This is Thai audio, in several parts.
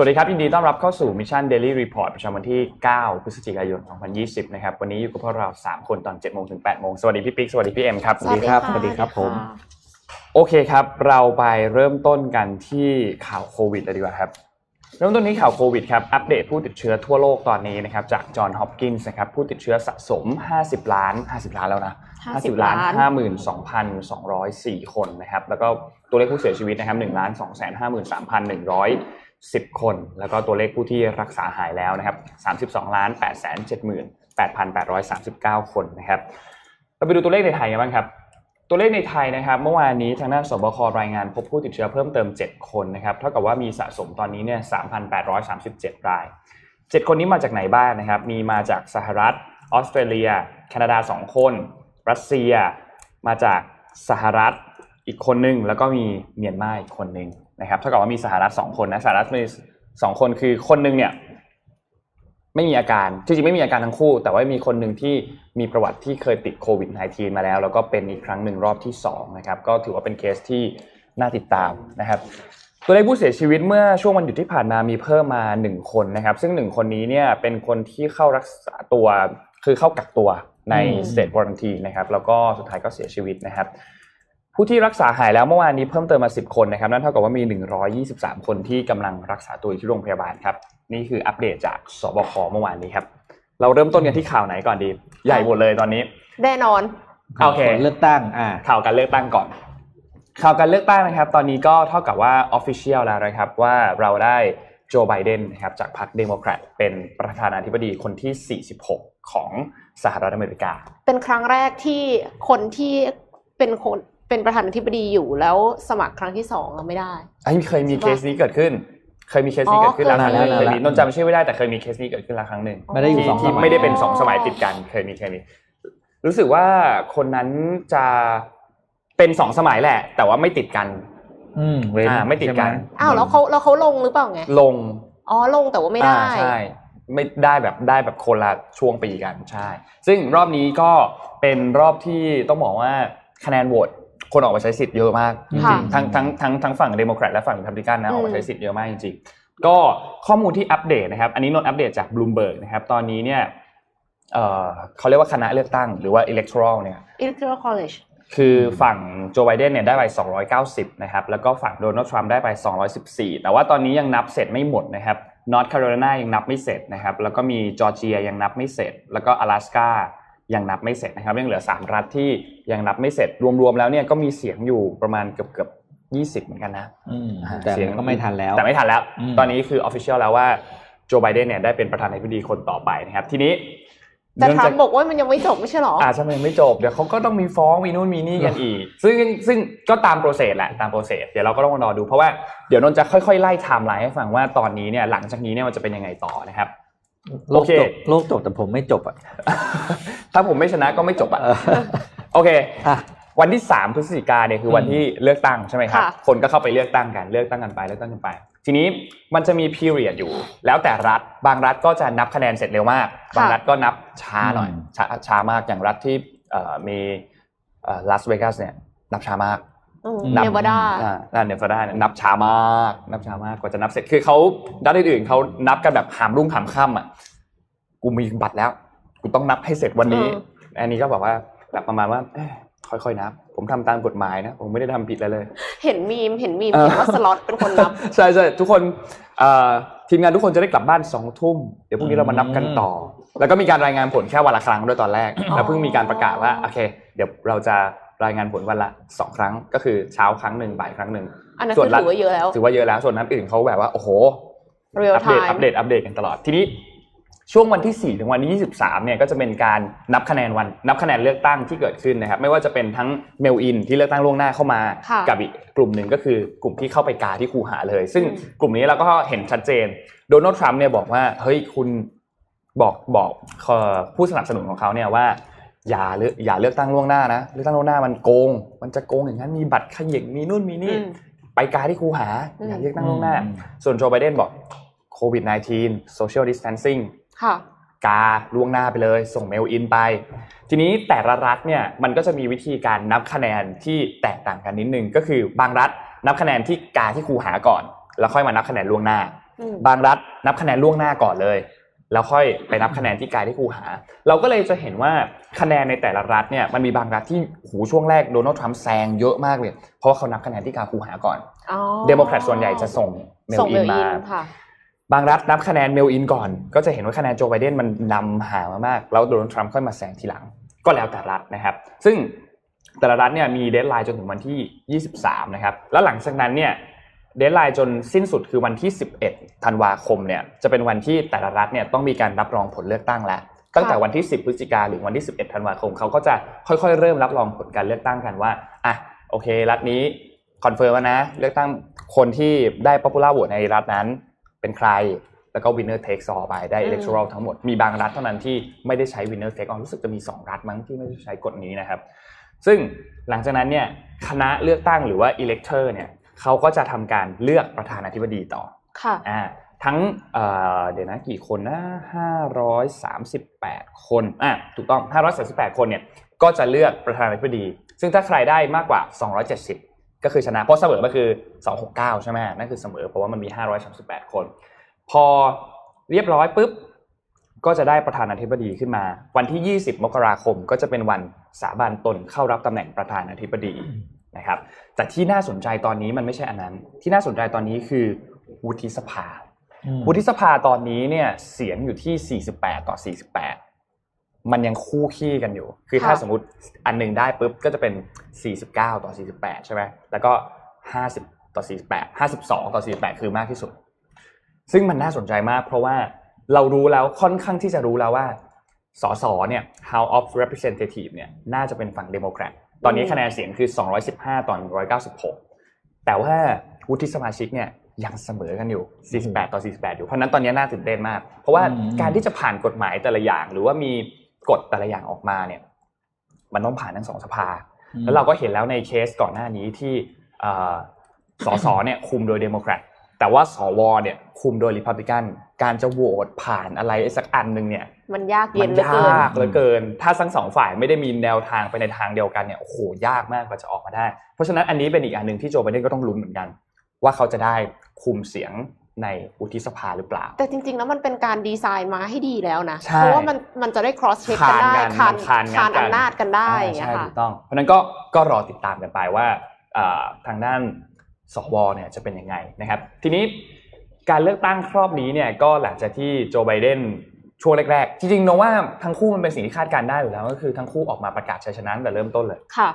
วัสดีครับ ยินดีต้อนรับเข้าสู่ Mission Daily Report ประจำวันที่ 9 พฤศจิกายน 2020 นะครับ วันนี้อยู่กับพวกเรา 3 คนตอน 7 โมงถึง 8 โมง สวัสดีพี่ปิ๊ก สวัสดีพี่เอ็มครับ สวัสดีครับ สวัสดีครับผม โอเคครับ เราไปเริ่มต้นกันที่ข่าวโควิดเลยดีกว่าครับ เริ่มต้นที่ข่าวโควิดครับ อัปเดตผู้ติดเชื้อทั่วโลกตอนนี้นะครับ จากจอห์นฮอปกินส์นะครับ ผู้ติดเชื้อสะสม 50 ล้าน 50 ล้านแล้วนะ 50 ล้านล้าน52,204 คนนะครับ แล้วก็ตัวเลขผู้เสียชีวิตนะครับ1 ล้าน253,100 10 คน แล้วก็ตัวเลขผู้ที่รักษาหายแล้วนะครับ32ล้าน8 7 8,839 คนนะครับเราไปดูตัวเลขในไทยกันบ้างครับตัวเลขในไทยนะครับ เมื่อวานนี้ทางด้านสบครายงานพบผู้ติดเชื้อเพิ่มเติม 7 คนนะครับเท่ากับว่ามีสะสมตอนนี้เนี่ย3,837 ราย 7 คนนี้มาจากไหนบ้างนะครับ มีมาจากสหรัฐออสเตรเลีย แคนาดา 2 คน รัสเซีย มาจากสหรัฐอีกคนหนึ่งแล้วก็มีเมียนมาอีกคนหนึ่ง นะครับเท่ากับว่ามีสหรัฐ2คนนะสหรัฐมีสองคนคือคนหนึ่งเนี่ยไม่มีอาการจริงๆไม่มีอาการทั้งคู่ แต่ว่ามีคนหนึ่งที่มีประวัติที่เคยติดโควิด -19 มาแล้ว แล้วก็เป็นอีกครั้งหนึ่งรอบที่2นะครับก็ถือว่าเป็นเคสที่น่าติดตามนะครับตัวเลขผู้เสียชีวิตเมื่อช่วงวันหยุดที่ผ่านมามีเพิ่มมา 1 คนนะครับ ซึ่ง 1 คนนี้เนี่ยเป็นคนที่เข้ารักษาตัวคือเข้ากักตัวใน state quarantine นะครับแล้วก็สุดท้ายก็เสียชีวิตนะครับ ผู้ที่รักษาหายแล้วเมื่อวานนี้เพิ่มเติมมา 10 คนนะครับนั่นเท่ากับว่ามี 123 คนที่กำลังรักษาตัวอยู่ที่โรงพยาบาลครับนี่คืออัปเดตจากสบคเมื่อวานนี้ครับเราเริ่มต้นกันที่ข่าวไหนก่อนดี ใหญ่หมดเลยตอนนี้แน่นอนโอเคผลเลือกตั้งอ่าข่าวการเลือกตั้งก่อน ข่าวการเลือกตั้งนะครับ ตอนนี้ก็เท่ากับว่า Official แล้วนะครับว่าเราได้โจไบเดนนะครับจากพรรคเดโมแครตเป็นประธานาธิบดีคนที่ 46 ของสหรัฐอเมริกา เป็นครั้งแรกที่คนที่เป็นคน เป็นประธานาธิบดีอยู่แล้วสมัครครั้งที่สองอะไม่ได้ไอ้ยเคยมีเคสนี้เกิดขึ้น เคยมีเคสนี้เกิดขึ้นแล้วครั้งหนึ่งอ๋อเคเคยมีนนท์จำชื่อไม่ได้แต่เคยมีเคสนี้เกิดขึ้นแล้วครั้งหนึ่งไม่ได้อยู่สองสที่มัยไม่ได้เป็นสองสมัยติดกันเคยมีเคยมีรู้สึกว่าคนนั้นจะเป็นสองสมัยแหละ แต่ว่าไม่ติดกัน อืมเว้นอ่าไม่ติดกันใช่หอ้าวแล้วเขาแล้วเขาลงหรือเปล่าไงลงอ๋อลงแต่ว่าไม่ได้อ่าใช่ไม่ได้แบบได้แบบคนละช่วงปีกันใช่ ซึ่งรอบนี้ก็เป็นรอบที่ต้องบอกว่าคะแนนโหวต คนออกมาใช้สิทธิ์เยอะมากจค่ะริงๆทั้งทั้งทั้งทั้งฝั่งเดโมแครตและฝั่งริพับลิกันนะอืมออกมาใช้สิทธิ์เยอะมากจริงๆก็ข้อมูลที่อัปเดตนะครับ อันนี้นนท์อัปเดตจากบลูมเบิร์กนะครับตอนนี้เนี่ยเอ่อเขาเรียกว่าคณะเลือกตั้งหรือว่า electoral เนี่ย Electoral College คือฝั่งโจไบเดนเนี่ยได้ไป 290 นะครับ แล้วก็ฝั่งโดนัลด์ทรัมป์ได้ไป 214 แต่ว่าตอนนี้ยังนับเสร็จไม่หมดนะครับนอร์ทแคโรไลนายังนับไม่เสร็จนะครับ แล้วก็มีจอร์เจียยังนับไม่เสร็จ แล้วก็อลาสกา ยังนับไม่เสร็จนะครับยังเหลือ 3 รัฐที่ยังนับไม่เสร็จรวมๆแล้วเนี่ยก็มีเสียงอยู่ประมาณเกือบเกือบ20เหมือนกันนะอืมอ่าแต่เสียงมันก็ไม่ทันแล้ว แต่ไม่ทันแล้วอืมตอนนี้คือ official แล้วว่าโจไบเดนเนี่ยได้เป็นประธานาธิบดีคนต่อไปนะครับ ทีนี้แต่เนื่องจากทรัจามป์บอกว่ามันยังไม่จบไม่ใช่หรออาจจะยังไม่จบ เดี๋ยวเขาก็ต้องมีฟ้องมีนู่นมีนี่กันอีก ซึ่งซึ่งก็ตาม process แหละตาม process เดี๋ยวเราก็ต้องมารอดู เพราะว่าเดี๋ยวนนท์จะค่อยๆไล่ไทม์ไลน์ให้ฟังว่าตอนนี้เนี่ยหลังจากนี้เนี่ยมันจะเป็นยังไงต่อนะครับโอเคโลกจบโลกจบแต่ผมไม่จบอะ ถ้าผมไม่ชนะก็ไม่จบอะเออโอเคอะวันที่ 3 พฤศจิกาเนี่ยคือวันที่เลือกตั้งใช่ไหมครับค่ะคนก็เข้าไปเลือกตั้งกัน เลือกตั้งกันไปเลือกตั้งกันไป ทีนี้มันจะมี period อยู่ แล้วแต่รัฐ บางรัฐก็จะนับคะแนนเสร็จเร็วมาก บางรัฐก็นับช้าหน่อยอืมช้าช้ามากอย่างรัฐที่เอ่อมีลาสเวกัสเนี่ยนับช้ามากอืมนับเนวาดาอ่านั่นเนวาดาเนี่ยนับช้ามาก นับช้ามากกว่าจะนับเสร็จ คือเขาด้านอื่นๆเขานับกันแบบหามรุ่งหามค่ำอะ กูมีบัตรแล้ว กูต้องนับให้เสร็จวันนี้ อันนี้ก็แบบว่าแบบประมาณว่าเอ้ยค่อยๆนับ ผมทำตามกฎหมายนะ ผมไม่ได้ทำผิดอะไรเลย เห็นมีมเห็นมีมเออเขียนว่าสล็อตเป็นคนนับ ใช่ใช่ทุกคนเอ่อทีมงานทุกคนจะได้กลับบ้านสองทุ่มเดี๋ยวพรุ่งนี้เรามานับกันต่อ แล้วก็มีการรายงานผลแค่วันละครั้งด้วยตอนแรก แล้วเพิ่งมีการประกาศว่าโอเค เดี๋ยวเราจะรายงานผลวันละสองครั้ง ก็คือเช้าครั้งหนึ่งบ่ายครั้งหนึ่งอันนั้นส่คืวนอรัฐถือว่าเยอะแล้วถือว่าเยอะแล้วส่วนนั้นอื่นเขาแบบว่าโอ้โห real อัปเดต time อัปเดตอัปเดตกันตลอดทีนี้ ช่วงวันที่ 4 ถึงวันที่ 23 เนี่ยก็จะเป็นการนับคะแนนวันนับคะแนนเลือกตั้งที่เกิดขึ้นนะครับ ไม่ว่าจะเป็นทั้งเมลอินที่เลือกตั้งล่วงหน้าเข้ามาค่ะกับอีกกลุ่มหนึ่งก็คือกลุ่มที่เข้าไปกาที่คูหาเลย ซึ่งอืมกลุ่มนี้เราก็เห็นชัดเจนโดนัลด์ทรัมป์เนี่ยบอกว่าเฮ้ยคุณบอกบอกเอ่อผู้สนับสนุนของเขาเนี่ยว่าอย่าเลือกอย่าเลือกตั้งล่วงหน้านะเลือกตั้งล่วงหน้ามันโกง มันจะโกงอย่างนั้นมีบัตรเขย่งมีนู่นมีนี่อืมไปกาที่คูหาอืมอย่าเลือกตั้งล่วงหน้าอืมส่วนโจไบเดนบอกโควิด -19 social distancing ค่ะ กาล่วงหน้าไปเลย ส่ง mail-in ไป ทีนี้แต่ละรัฐเนี่ยมันก็จะมีวิธีการนับคะแนนที่แตกต่างกันนิดนึงก็คือบางรัฐนับคะแนนที่กาที่คูหาก่อน แล้วค่อยมานับคะแนนล่วงหน้าอืมบางรัฐนับคะแนนล่วงหน้าก่อนเลย แล้วค่อยไปนับคะแนนที่กาที่คูหา เราก็เลยจะเห็นว่าคะแนนในแต่ละรัฐเนี่ยมันมีบางรัฐที่โหช่วงแรกโดนัลด์ทรัมป์แซงเยอะมากเลยเพราะว่าเขานับคะแนนที่กาคูหาก่อนอ๋อเดโมแครตส่วนใหญ่จะส่งเมลส่ง mail-in mail-in ค่ะ บางรัฐนับคะแนน mail-in ก่อน ก็จะเห็นว่าคะแนนโจไบเดนมันนำห่างมากแล้วโดนัลด์ทรัมป์ค่อยมาแซงทีหลัง ก็แล้วแต่รัฐนะครับ ซึ่งแต่ละรัฐเนี่ยมี deadline จนถึงวันที่ 23 นะครับ แล้วหลังจากนั้นเนี่ย deadline จนสิ้นสุดคือวันที่ 11 ธันวาคมเนี่ยจะเป็นวันที่แต่ละรัฐเนี่ยต้องมีการรับรองผลเลือกตั้งแล้วตั้งแต่วันที่ 10 พฤศจิกาหรือวันที่ 11 ธันวาคมเขาก็จะค่อยๆ เริ่มรับรองผลการเลือกตั้งกันว่าอะโอเค รัฐนี้confirm แล้วนะ เลือกตั้งคนที่ได้ popular vote ในรัฐนั้น เป็นใคร แล้วก็ winner takes all ไปได้อืม electoral ทั้งหมดมีบางรัฐเท่านั้นที่ไม่ได้ใช้ winner take all รู้สึกจะมี 2 รัฐมั้งที่ไม่ได้ใช้กฎนี้นะครับ ซึ่งหลังจากนั้นเนี่ยคณะเลือกตั้งหรือว่า elector เนี่ยเขาก็จะทำการเลือกประธานาธิบดีต่อค่ะอ่าทั้งเอ่อเดี๋ยวนะกี่คนนะ538คนอะถูกต้อง538คนเนี่ยก็จะเลือกประธานาธิบดี ซึ่งถ้าใครได้มากกว่า270 ก็คือชนะ เพราะเสมอก็คือ 269 ใช่ไหมนั่นคือเสมอเพราะว่ามันมี 538 คน พอเรียบร้อยปุ๊บก็จะได้ประธานาธิบดีขึ้นมา วันที่ 20 มกราคมก็จะเป็นวันสาบานตนเข้ารับตำแหน่งประธานาธิบดีนะครับแต่ที่น่าสนใจตอนนี้มันไม่ใช่อันนั้น ที่น่าสนใจตอนนี้คือวุฒิสภาอืมวุฒิสภาตอนนี้เนี่ยเสียงอยู่ที่ 48 ต่อ 48 มันยังคู่ขี้กันอยู่ คือถ้าค่ะสมมติอันหนึ่งได้ปุ๊บก็จะเป็น 49 ต่อ 48 ใช่ไหมแล้วก็ 50 ต่อ 48 52 ต่อ 48 คือมากที่สุด ซึ่งมันน่าสนใจมาก เพราะว่าเรารู้แล้วค่อนข้างที่จะรู้แล้วว่าสสเนี่ย House of Representative เนี่ยน่าจะเป็นฝั่งเดโมแครตตอนนี้อืมคะแนนเสียงคือ 215 ต่อ 196 แต่ว่าวุฒิสมาชิกเนี่ยยังเสมอกันอยู่ 48 ต่อ 48 อยู่ เพราะฉะนั้นตอนนี้น่าตื่นเต้นมาก เพราะว่าอืมการที่จะผ่านกฎหมายแต่ละอย่าง หรือว่ามี กฎแต่ละอย่างออกมาเนี่ยมันต้องผ่านทั้งสองสภา แล้วเราก็เห็นแล้วในเคสก่อนหน้านี้ที่เอ่อสสเนี่ยคุมโดยเดโมแครตแต่ว่าสวเนี่ยคุมโดยริพับลิกันการจะโหวตผ่านอะไรสักอันหนึ่งเนี่ย มันยากเย็นมันเหลือเกินยากเหลือเกิน ถ้าทั้งสองฝ่ายไม่ได้มีแนวทางไปในทางเดียวกันเนี่ยโอ้โหยากมากกว่าจะออกมาได้ เพราะฉะนั้นอันนี้เป็นอีกอันหนึ่งที่โจไบเดนก็ต้องลุ้นเหมือนกัน ว่าเขาจะได้คุมเสียง ในวุฒิสภาหรือเปล่า แต่จริง ๆ แล้วมันเป็นการดีไซน์มาให้ดีแล้วนะใช่เพราะว่ามันมันจะได้ cross check กันได้คาคานนกันมันคานคานกันอำนาจกันได้อย่างอ่าเงี้ยใช่ค่ะถูกต้อง เพราะฉะนั้นก็ก็รอติดตามกันไปว่าเอ่อทางด้านสวเนี่ยจะเป็นยังไงนะครับ ทีนี้การเลือกตั้งครอบนี้เนี่ยก็หลังจากที่โจไบเดนช่วงแรกๆ จริงๆนว่าทั้งคู่มันเป็นสิ่งที่คาดการณ์ได้อยู่แล้วก็คือทั้งคู่ออกมาประกาศชัยชนะตั้งแต่เริ่มต้นเลยค่ะ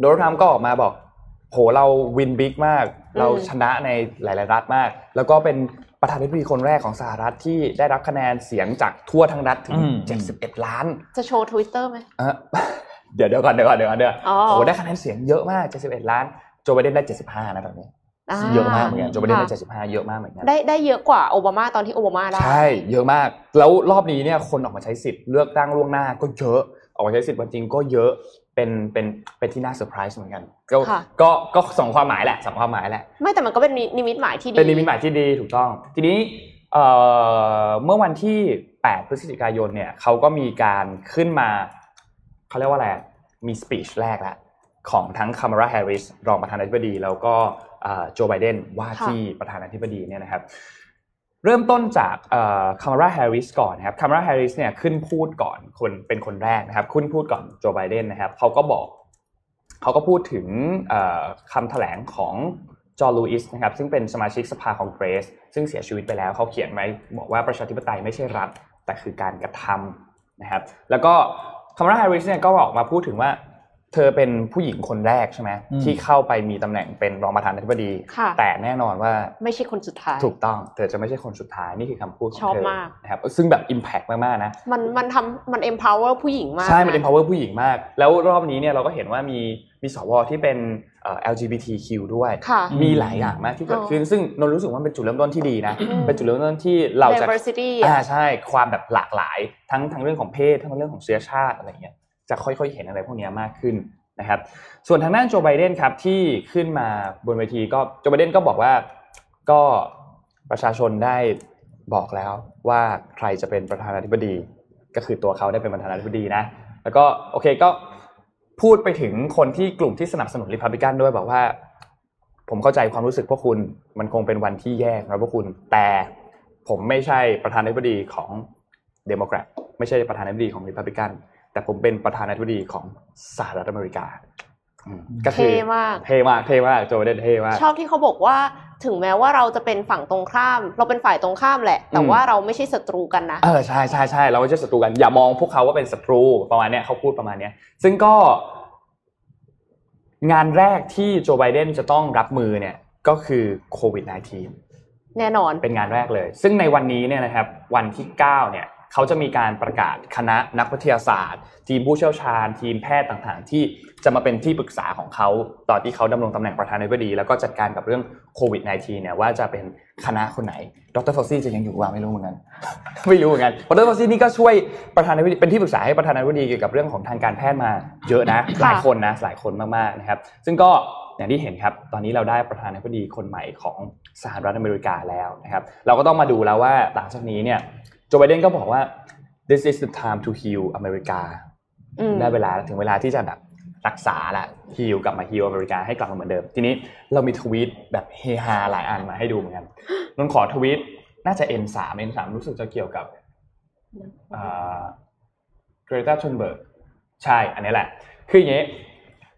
โดนัลด์ทรัมป์ก็ออกมาบอก โหเราวินบิ๊กมากอืมเราชนะในหลาย ๆ รัฐมาก แล้วก็เป็นประธานาธิบดีคนแรกของสหรัฐที่ได้รับคะแนนเสียงจากทั่วทั้งรัฐถึงอืม71 ล้าน จะโชว์ทวิตเตอร์ไหมเอ่อเดี๋ยวเดี๋ยวก่อนเดี๋ยวก่อนเดี๋ยวก่อนเดี๋ยวอ๋อโอ้โหได้คะแนนเสียงเยอะมาก 71 ล้าน โจไบเดนได้ 75 นะตอนนี้เยอะมากเหมือนกันโจไบเดนได้ค่ะ75 เยอะมากเหมือนกันได้ได้เยอะกว่าโอบามาตอนที่โอบามาได้ใช่เยอะมาก แล้วรอบนี้เนี่ยคนออกมาใช้สิทธิ์เลือกตั้งล่วงหน้าก็เยอะออกมาใช้สิทธิ์วันจริงก็เยอะ เป็นเป็นเป็นที่น่าเซอร์ไพรส์เหมือนกันก็ค่ะก็ก็สองความหมายแหละสองความหมายแหละไม่แต่มันก็เป็นนิมิตหมายที่ดีเป็นนิมิตหมายที่ดีมิตหมายที่ดีถูกต้อง ทีนี้เอ่อเมื่อวันที่ 8 พฤศจิกายนเนี่ยเขาก็มีการขึ้นมาเขาเรียกว่าอะไรมี speech แรกแล้วของทั้งคามาลาแฮร์ริสรองประธานาธิบดี แล้วก็โจไบเดนว่าที่ประธานาธิบดีเนี่ยนะครับ เริ่มต้นจากคามาลาแฮร์ริสก่อนนะครับคามาลาแฮร์ริสเนี่ยขึ้นพูดก่อนคนเป็นคนแรกนะครับขึ้นพูดก่อนโจไบเดนนะครับเขาก็บอกเขาก็พูดถึงคำแถลงของจอห์นลูอิสนะครับซึ่งเป็นสมาชิกสภาคองเกรสซึ่งเสียชีวิตไปแล้วเขาเขียนไว้บอกว่าประชาธิปไตยไม่ใช่รัฐแต่คือการกระทำนะครับแล้วก็คามาลาแฮร์ริสเนี่ยก็ออกมาพูดถึงว่า เธอเป็นผู้หญิงคนแรกใช่ไหมอืมที่เข้าไปมีตำแหน่งเป็นรองประธานาธิบดีค่ะแต่แน่นอนว่าไม่ใช่คนสุดท้าย ถูกต้องเธอจะไม่ใช่คนสุดท้ายนี่คือคำพูดของชอบเธอมากนะครับซึ่งแบบ impact มากๆนะมันมันทำมัน empower ผู้หญิงมากใช่มันะ empower ผู้หญิงมาก แล้วรอบนี้เนี่ยเราก็เห็นว่ามีมีสวที่เป็นเอ่อ LGBTQ ด้วยค่ะมีหลายอย่างมากที่เกิดขึ้น ซึ่งนนรู้สึกว่ามันเป็นจุดเริ่มต้นที่ดีนะอืมเป็นจุดเริ่มต้นที่เราจะ diversity อ่าอะใช่ความแบบหลากหลาย ทั้งทั้งเรื่องของเพศทั้งเรื่องของเชื้อชาติอะไรเงี้ย จะค่อยๆเห็นอะไรพวกนี้มากขึ้นนะครับ ส่วนทางด้านโจไบเดนครับที่ขึ้นมาบนเวทีก็โจไบเดนก็บอกว่าก็ประชาชนได้บอกแล้วว่าใครจะเป็นประธานาธิบดี ก็คือตัวเขาได้เป็นประธานาธิบดีนะ แล้วก็โอเคก็พูดไปถึงคนที่กลุ่มที่สนับสนุนริพับลิกันด้วยบอกว่า ผมเข้าใจความรู้สึกพวกคุณมันคงเป็นวันที่แย่สำหรับพวกคุณ แต่ผมไม่ใช่ประธานาธิบดีของเดโมแครตไม่ใช่ประธานาธิบดีของริพับลิกัน แต่ผมเป็นประธานาธิบดีของสหรัฐอเมริกาอืมก็คือเท่มากเท่มากเท่มากโจไบเดนเท่มากชอบที่เขาบอกว่าถึงแม้ว่าเราจะเป็นฝั่งตรงข้าม เราเป็นฝ่ายตรงข้ามแหละ แต่อืมว่าเราไม่ใช่ศัตรูกันนะเออใช่ใช่ใช่เราไม่ใช่ศัตรูกันอย่ามองพวกเขาว่าเป็นศัตรูประมาณเนี้ยเขาพูดประมาณเนี้ย ซึ่งก็ งานแรกที่โจไบเดนจะต้องรับมือเนี่ยก็คือโควิด -19 แน่นอนเป็นงานแรกเลย ซึ่งในวันนี้เนี่ยนะครับ วันที่ 9 เนี่ย เขาจะมีการประกาศคณะนักวิทยาศาสตร์ ทีมผู้เชี่ยวชาญ ทีมแพทย์ต่างๆ ที่จะมาเป็นที่ปรึกษาของเขาตอนที่เขาดำรงตำแหน่งประธานาธิบดี แล้วก็จัดการกับเรื่องโควิด -19 เนี่ยว่าจะเป็นคณะคนไหน ดรฟอซี่จะยังอยู่ว่าไม่รู้เหมือนกัน ไม่รู้เหมือนกัน ดรฟอซี่นี่ก็ช่วยประธานาธิบดีเป็นที่ปรึกษาให้ประธานาธิบดีเกี่ยวกับเรื่องของทางการแพทย์มาเยอะนะ หลายคนนะหลายคนมากๆนะครับ ซึ่งก็อย่างที่เห็นครับ ตอนนี้เราได้ประธานาธิบดีคนใหม่ของสหรัฐอเมริกาแล้วนะครับ เราก็ต้องมาดูแล้วว่าหลังจากนี้เนี่ย โจไบเดนก็บอกว่า this is the time to heal อเมริกาอืมได้เวลาถึงเวลาที่จะแบบรักษาละฮิลกลับมาฮิลอเมริกาให้กลับมาเหมือนเดิม ทีนี้เรามีทวีตแบบเฮฮาหลายอันมาให้ดูเหมือนกันนนขอทวีตน่าจะ N3 N3 รู้สึกจะเกี่ยวกับเกรตาทุนเบิร์กใช่ อันนี้แหละ คืออย่างนี้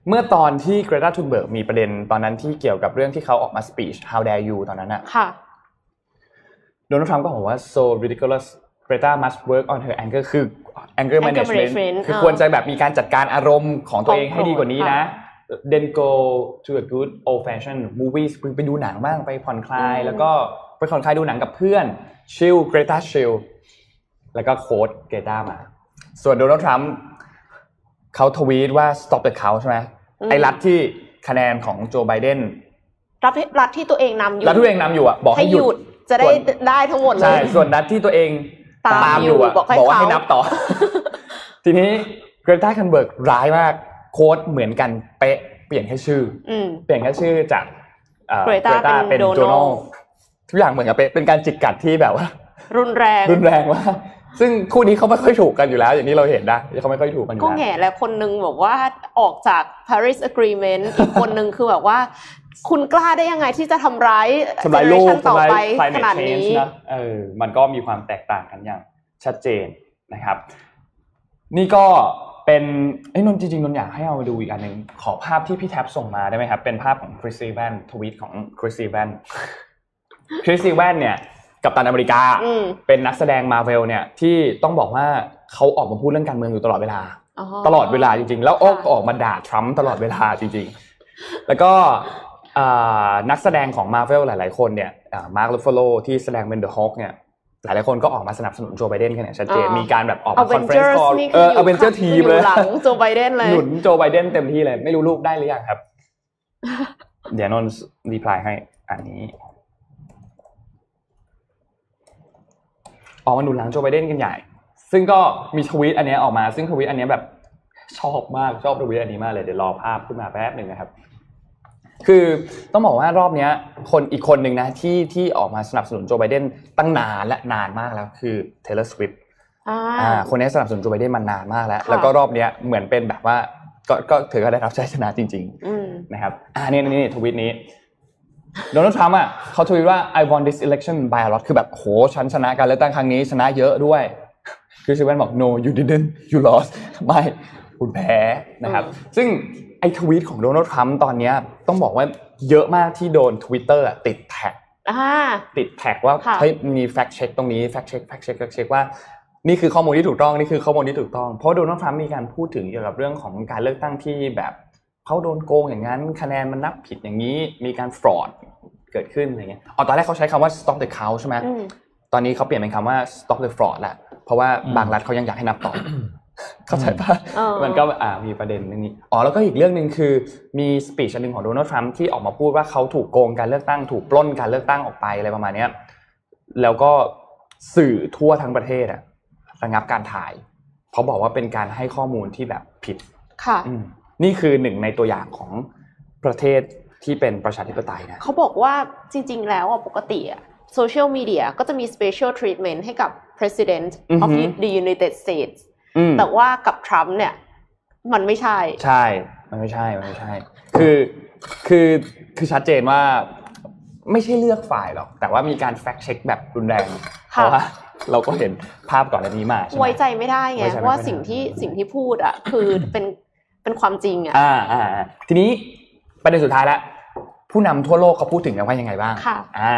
เมื่อตอนที่เกรตาทุนเบิร์กมีประเด็นตอนนั้นที่เกี่ยวกับเรื่องที่เขาออกมา speech how dare you ตอนนั้นอะค่ะ โดนัลด์ทรัมป์ก็บอกว่า so ridiculous Greta must work on her anger คือ anger management management คือเออควรจะแบบมีการจัดการอารมณ์ของตัวเองของให้ดีกว่านี้นะค่ะ then go to a good old fashioned movies ไปดูหนังบ้างไปผ่อนคลายอืมแล้วก็ไปผ่อนคลายดูหนังกับเพื่อน chill Greta chill แล้วก็โค้ด Greta มา ส่วนโดนัลด์ทรัมป์เขาทวีตว่า stop the count ใช่ไหมไอ้รัฐที่คะแนนของโจไบเดนรัฐรัฐที่ตัวเองนำอยู่รัฐที่ตัวเองนำอยู่อะบอกให้ให้หหยุยุดด จะได้ส่วนได้ทั้งหมดเลใช่ยส่วนนัดที่ตัวเองตามอยู่อะอยู่บอกให้บอกว่าให้เขานับต่อ ทีนี้เกรตาคันเบิร์กร้ายมากโค้ดเหมือนกันเป๊ะเปลี่ยนแค่ชื่ออืมเปลี่ยนแค่ชื่อจากเอ่อ Greta เป็นโจ Donald ทุกอย่างเหมือนกับเป๊ะเป็นการจิกกัดที่แบบว่า รุนแรงรุนแรงมากซึ่งคู่นี้เขาไม่ค่อยถูกกันอยู่แล้ว อย่างที่เราเห็นนะเขาไม่ค่อยถูกกันอยู่ก็แล้วแง่แล้วคนนึงบอกว่าออกจาก Paris Agreement อีกคนนึงคือแบบว่า คุณกล้าได้ยังไงที่จะทำร้ายทำลายโลก generation ต่อทำลายไป climate ขนาด change นี้นะเออมันก็มีความแตกต่างกันอย่างชัดเจนนะครับ นี่ก็เป็นไอ้ยนนท์จริงๆนนท์อยากให้เอามาดูอีกอันหนึ่งขอภาพที่พี่แท็บส่งมาได้ไหมครับ เป็นภาพของคริสอีแวนส์ทวีตของคริสอีแวนส์คริสอีแวนส์เนี่ยกัปตันอเมริกาอืมเป็นนักแสดงมาเวลเนี่ยที่ต้องบอกว่าเขาออกมาพูดเรื่องการเมืองอยู่ตลอดเวลาอ๋อตลอดเวลาจริง ๆ แล้วโอ้ค่ะออกมาด่าทรัมป์ตลอดเวลาจริง ๆ แล้วก็อ่า นักแสดงของมาเวลหลายๆคนเนี่ยมาร์คลูฟโลที่แสดงเป็นเดอะฮอคเนี่ยหลายๆคนก็ออกมาสนับสนุนโจไบเดนกันอย่างชัดเจน อ่ามี มีการแบบออก เอา มา เว คอน น เฟร เจ น อ ซ์ ร์ คอล นี่ เอ คือ อ อยู่ เวนเจอร์ทีม อยู่ เลย หลังโจไบเดนเลย หนุนโจไบเดนเต็มที่เลย ไม่รู้ลูกได้หรือยังครับ เดี๋ยวนนท์รีプライให้อันนี้ออกมาหนุนหลังโจไบเดนกันใหญ่ ซึ่งก็มีทวีตอันเนี้ยออกมา ซึ่งทวีตอันเนี้ยแบบชอบมากชอบทวีตอันนี้มากเลยเดี๋ยวรอภาพขึ้นมาแป๊บหนึ่งนะครับ คือต้องบอกว่ารอบเนี้ยคนอีกคนหนึ่งนะที่ที่ออกมาสนับสนุนโจไบเดนตั้งนานและนานมากแล้วคือ Taylor Swift อ่าอ่าคนนี้สนับสนุนโจไบเดนมานานมากแล้วค่ะแล้วก็รอบเนี้ยเหมือนเป็นแบบว่าก็ก็ถือก็ได้รับชัยชนะจริงอืมๆนะครับอ่านี่นี่นี่ทวีตนี้โดนัลด์ทรัมป์อะเขาทวีตว่า I won this election by a lot คือแบบโหฉันชนะการเลือกตั้งครั้งนี้ชนะเยอะด้วยคือชิเวนบอก no you didn't you lost ไม่คุณแพ้นะครับ ซึ่ง ไอ้ทวีตของโดนัลด์ทรัมป์ตอนเนี้ยต้องบอกว่าเยอะมากที่โดน Twitter อะติดแท็กอ่าติดแท็กว่าค่ะเฮ้ยมีแฟกเช็คตรงนี้แฟกเช็คแฟกเช็คแฟกเช็คว่านี่คือข้อมูลที่ถูกต้องนี่คือข้อมูลที่ถูกต้องเพราะโดนัลด์ทรัมป์มีการพูดถึงเกี่ยวกับเรื่องของการเลือกตั้งที่แบบเขาโดนโกงอย่างนั้นคะแนนมันนับผิดอย่างนี้มีการฟรอดเกิดขึ้นอะไรเงี้ยอ๋อตอนแรกเขาใช้คำว่า stop the count ใช่ไหมอืมตอนนี้เขาเปลี่ยนเป็นคำว่า stop the fraud แล้วเพราะว่าบางรัฐเขายังอยากให้นับต่อ เข้าใจปะเออมันก็อ่ามีประเด็นเรื่องนี้อ๋อแล้วก็อีกเรื่องหนึ่งคือมีสปีชอันหนึ่งของโดนัลด์ทรัมป์ที่ออกมาพูดว่าเขาถูกโกงการเลือกตั้งถูกปล้นการเลือกตั้งออกไปอะไรประมาณเนี้ยแล้วก็สื่อทั่วทั้งประเทศอะระงับการถ่ายเพราะบอกว่าเป็นการให้ข้อมูลที่แบบผิดค่ะอืมนี่คือหนึ่งในตัวอย่างของประเทศที่เป็นประชาธิปไตยนะเขาบอกว่าจริง ๆ แล้วอะปกติอะโซเชียลมีเดียก็จะมี special treatment ให้กับ president อือ of ฮึ the United States อืม แต่ว่ากับทรัมป์เนี่ย มันไม่ใช่ ใช่ มันไม่ใช่ มันไม่ใช่ คือ คือ คือชัดเจนว่าไม่ใช่เลือกฝ่ายหรอก แต่ว่ามีการแฟกเช็คแบบรุนแรง เพค่ะราะว่าเราก็เห็นภาพก่อนอันนี้มาใช่ไหมไว้ใจไม่ได้ไงไว้ใจไม่ได้ว่าสิ่งที่สิ่งที่พูดอะคือเป็นเป็นความจริงอะอ่าอ่าอ่าทีนี้ประเด็นสุดท้ายแล้วผู้นำทั่วโลกเขาพูดถึงกันว่ายังไงบ้างค่ะอ่า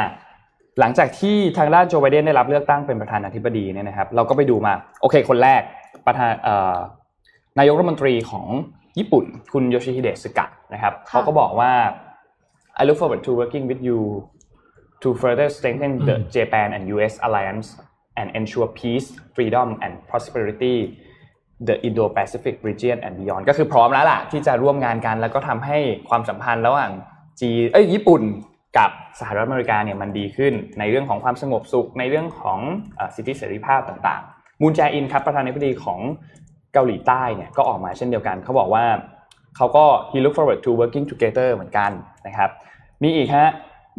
หลังจากที่ทางด้านโจไบเดนได้รับเลือกตั้งเป็นประธานาธิบดีเนี่ยนะครับ เราก็ไปดูมา โอเค คนแรก ประธานเอ่อนายกรัฐมนตรีของญี่ปุ่นคุณโยชิฮิเดะสึกะนะครับค่ะเขาก็บอกว่า I look forward to working with you to further strengthen the Japan and US alliance and ensure peace, freedom and prosperity the Indo-Pacific region and beyond ก็คือพร้อมแล้วล่ะที่จะร่วมงานกันแล้วก็ทำให้ความสัมพันธ์ระหว่างจีนเอ้ยญี่ปุ่นกับสหรัฐอเมริกาเนี่ยมันดีขึ้นในเรื่องของความสงบสุขในเรื่องของเอ่อสิทธิเสรีภาพต่างๆ มูนแจอินครับประธานาธิบดีของเกาหลีใต้เนี่ยก็ออกมาเช่นเดียวกัน เขาบอกว่าเขาก็ he look forward to working together เหมือนกันนะครับ มีอีกฮะ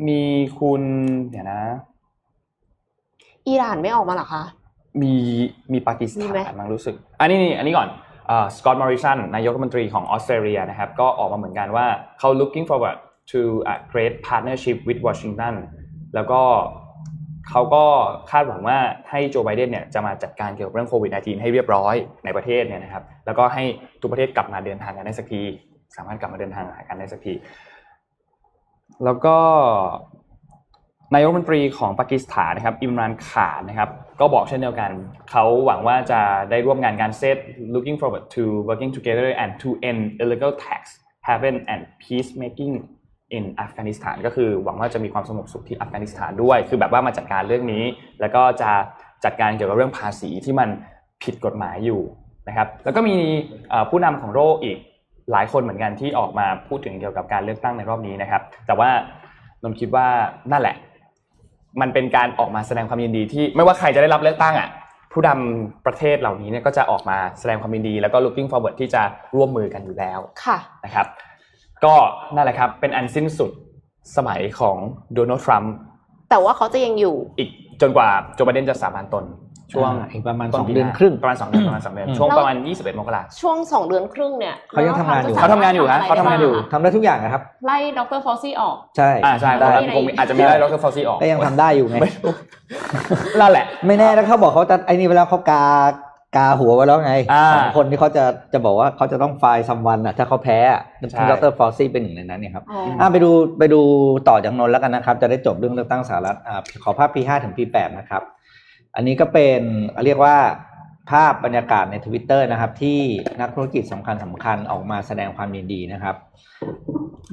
มีคุณเดี๋ยวนะ อิหร่านไม่ออกมาเหรอคะมีมีปากีสมีถาไหมนมั้งรู้สึก อันนี้นี่อันนี้ก่อนสกอตต์มอริสันนายกรัฐมนตรีของออสเตรเลียนะครับ ก็ออกมาเหมือนกันว่าเขา looking forward to a great partnership with Washington แล้วก็ เขาก็คาดหวังว่าให้โจไบเดนเนี่ยจะมาจัดการเกี่ยวกับเรื่องโควิด -19 ให้เรียบร้อยในประเทศเนี่ยนะครับ แล้วก็ให้ทุกประเทศกลับมาเดินทางกันได้สักที สามารถกลับมาเดินทางหากันได้สักที แล้วก็นายกรัฐมนตรีของปากีสถานนะครับ อิมรานขานนะครับ ก็บอกเช่นเดียวกัน เขาหวังว่าจะได้ร่วมงานการเซต looking forward to working together and to end illegal tax haven and peacemaking in Afghanistan ก็คือหวังว่าจะมีความสงบสุขที่อัฟกานิสถานด้วย คือแบบว่ามาจัดการเรื่องนี้ แล้วก็จะจัดการเกี่ยวกับเรื่องภาษีที่มันผิดกฎหมายอยู่นะครับ แล้วก็มีเอ่อผู้นำของโลกอีกหลายคนเหมือนกันที่ออกมาพูดถึงเกี่ยวกับการเลือกตั้งในรอบนี้นะครับ แต่ว่านนท์คิดว่านั่นแหละ มันเป็นการออกมาแสดงความยินดีที่ไม่ว่าใครจะได้รับเลือกตั้งอะผู้นำประเทศเหล่านี้เนี่ยก็จะออกมาแสดงความยินดี แล้วก็ looking forward ที่จะร่วมมือกันอยู่แล้วค่ะนะครับ ก็นั่นแหละครับเป็นอันสิ้นสุดสมัยของโดนัลด์ทรัมป์แต่ว่าเขาจะยังอยู่ อีกจนกว่าโจไบเดนจะสาบานตน ช่วงอ่าอีกประมาณต้สองปีเดือนหาครึ่งประมาณสองเดือนประมาณสองเดือนอืมช่วงแล้วประมาณ21มกราคมช่วงสองเดือนครึ่งเนี่ยเขายังทำงานอยู่เขาทำงานอยู่ฮะเขาทำงานอยู่ทำได้ทุกอย่างนะครับไล่ดรฟอสซี่ออกใช่อ่าใช่ได้ตอนนั้นคงมีอาจจะมีได้ดรฟาวซีออกก็ยังทำได้อยู่ไงไม่รู้นั่นแหละ ไม่แน่แล้วเขาบอกเขาจะไอ้นี่ไปแล้วเขากา กาหัวไว้แล้วไงอ่าสองคนที่เขาจะจะบอกว่าเขาจะต้อง fire someone อะถ้าเขาแพ้อะใช่ดรฟาวชี่เป็นหนึ่งในนั้นเนี่ยครับอ๋อออ่าไปดูไปดูต่อจากนนท์แล้วกันนะครับ จะได้จบเรื่องเลือกตั้งสหรัฐอ่าขอภาพ P5 ถึง P8 นะครับ อันนี้ก็เป็นเรียกว่าภาพบรรยากาศในทวิตเตอร์นะครับ ที่นักธุรกิจสำคัญสำคัญออกมาแสดงความยินดีนะครับ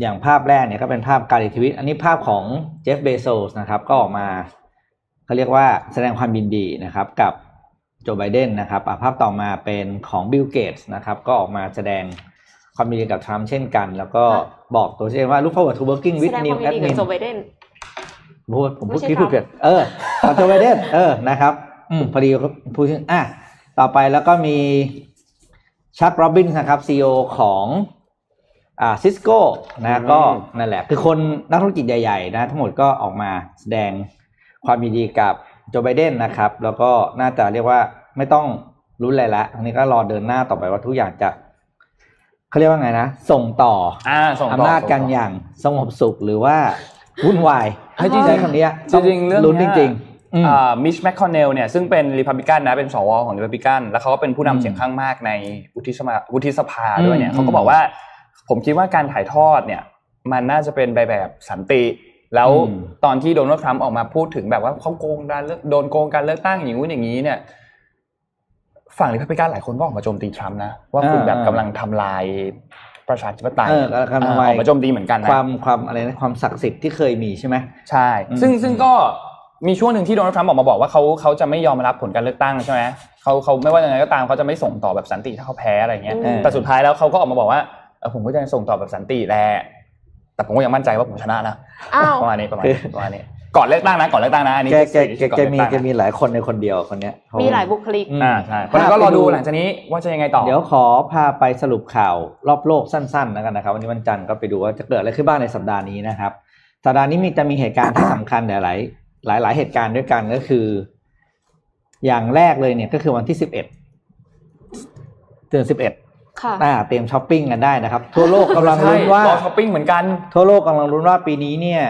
อย่างภาพแรกเนี่ยก็เป็นภาพการ retweet อันนี้ภาพของเจฟเบโซสนะครับ ก็ออกมาเขาเรียกว่าแสดงความยินดีนะครับกับ โจไบเดนนะครับอะภาพต่อมาเป็นของบิลเกตส์นะครับก็ออกมาแสดงความยินดีกับทรัมป์เช่นกัน แล้วก็บอกตัวเองว่า look forward to working แส with ดงค new วามยินดีกับ admin โจไบเดนพูดผมพูดไม่ใช่ที่พูดครับเผิดเออกับโจไบเดนเออนะครับอืมพอดีเขาพูดถึงอะต่อไปแล้วก็มีชักโรบินนะครับซีอของอ่า Cisco นะอืมก็นั่นแหละ คือคนนักธุรกิจใหญ่ ๆ นะ ทั้งหมดก็ออกมาแสดงความยินดีกับ โจไบเดนนะครับ แล้วก็น่าจะเรียกว่าไม่ต้องลุ้นอะไรละอันนี้ก็รอเดินหน้าต่อไปว่าทุกอย่างจะเขาเรียกว่าไงนะ ส่งต่ออ่าส่งต่อำนาจกันส่งต่ออย่างสงบสุขหรือว่าวุ่นวายเฮ้ยจริงๆใช้คำนี้จริงๆเรื่องลุ้นเนี้ยจริงๆอืมมิชแมคคอนเนลเนี่ยซึ่งเป็นริพับลิกันนะเป็นสวของริพับลิกันแล้วเขาก็เป็นผู้นำอืมเสียงข้างมากในวุฒิสภาวุฒิสภาด้วยเนี่ยอืมเขาก็บอกว่า ผมคิดว่าการถ่ายทอดเนี่ย มันน่าจะเป็นไปแบบสันติ แล้วอืมตอนที่โดนัลด์ทรัมป์ออกมาพูดถึงแบบว่าเขาโกงการเลือกโดนโกงการเลือกตั้งอย่างงู้นอย่างนี้เนี่ย ฝั่งริพับลิกันหลายคนก็ออกมาโจมตีทรัมป์นะว่าคุณอ่าแบบกำลังทำลายประชาธิปไตยเออกำลังทำลายออกมาโจมตีเหมือนกันนะความความอะไรนะความศักดิ์สิทธิ์ที่เคยมีใช่ไหมใช่อืมซึ่งซึ่งก็มีช่วงหนึ่งที่โดนัลด์ทรัมป์ออกมาบอกว่าเขาเขาจะไม่ยอมรับผลการเลือกตั้งใช่ไหมเขาเขาไม่ว่ายังไงก็ตามเขาจะไม่ส่งต่อแบบสันติถ้าเขาแพ้อะไรเงี้ยอืมแต่สุดท้ายแล้วเขาก็ออกมาบอกว่าเออผมก็จะส่งต่อแบบสันติแหละ แต่ผมก็ยังมั่นใจว่าผมชนะนะอ้าวประมาณนี้ประมาณนี้ประมาณนี้ก่อนเลือกตั้งนะก่อนเลือกตั้งนะอันนี้แกคือแกสิ่งแกที่แกมีก่อนแกเลือกตั้งมีหลายคนในคนเดียวคนเนี้ยเขมีหลายบุคลิกอืมอ่าใช่เพราะฉะนั้นก็รอดูหลังจากนี้ว่าจะยังไงต่อ เดี๋ยวขอพาไปสรุปข่าวรอบโลกสั้นๆแล้วกันนะครับ วันนี้วันจันทร์ก็ไปดูว่าจะเกิดอะไรขึ้นบ้างในสัปดาห์นี้นะครับ สัปดาห์นี้มีจะมีเหตุการณ์ที่สำคัญหลายหลายหลายๆเหตุการณ์ด้วยกันก็คือ อย่างแรกเลยเนี่ยก็คือวันที่สิบเอ็ดเดือนสิบเอ็ด ค่ะอ่าเตรียมช้อปปิ้งกันได้นะครับ ทั่วโลกกำลังลุ้นว่าใช่รอช้อปปิ้งเหมือนกัน ทั่วโลกกำลังลุ้นว่าปีนี้เนี่ย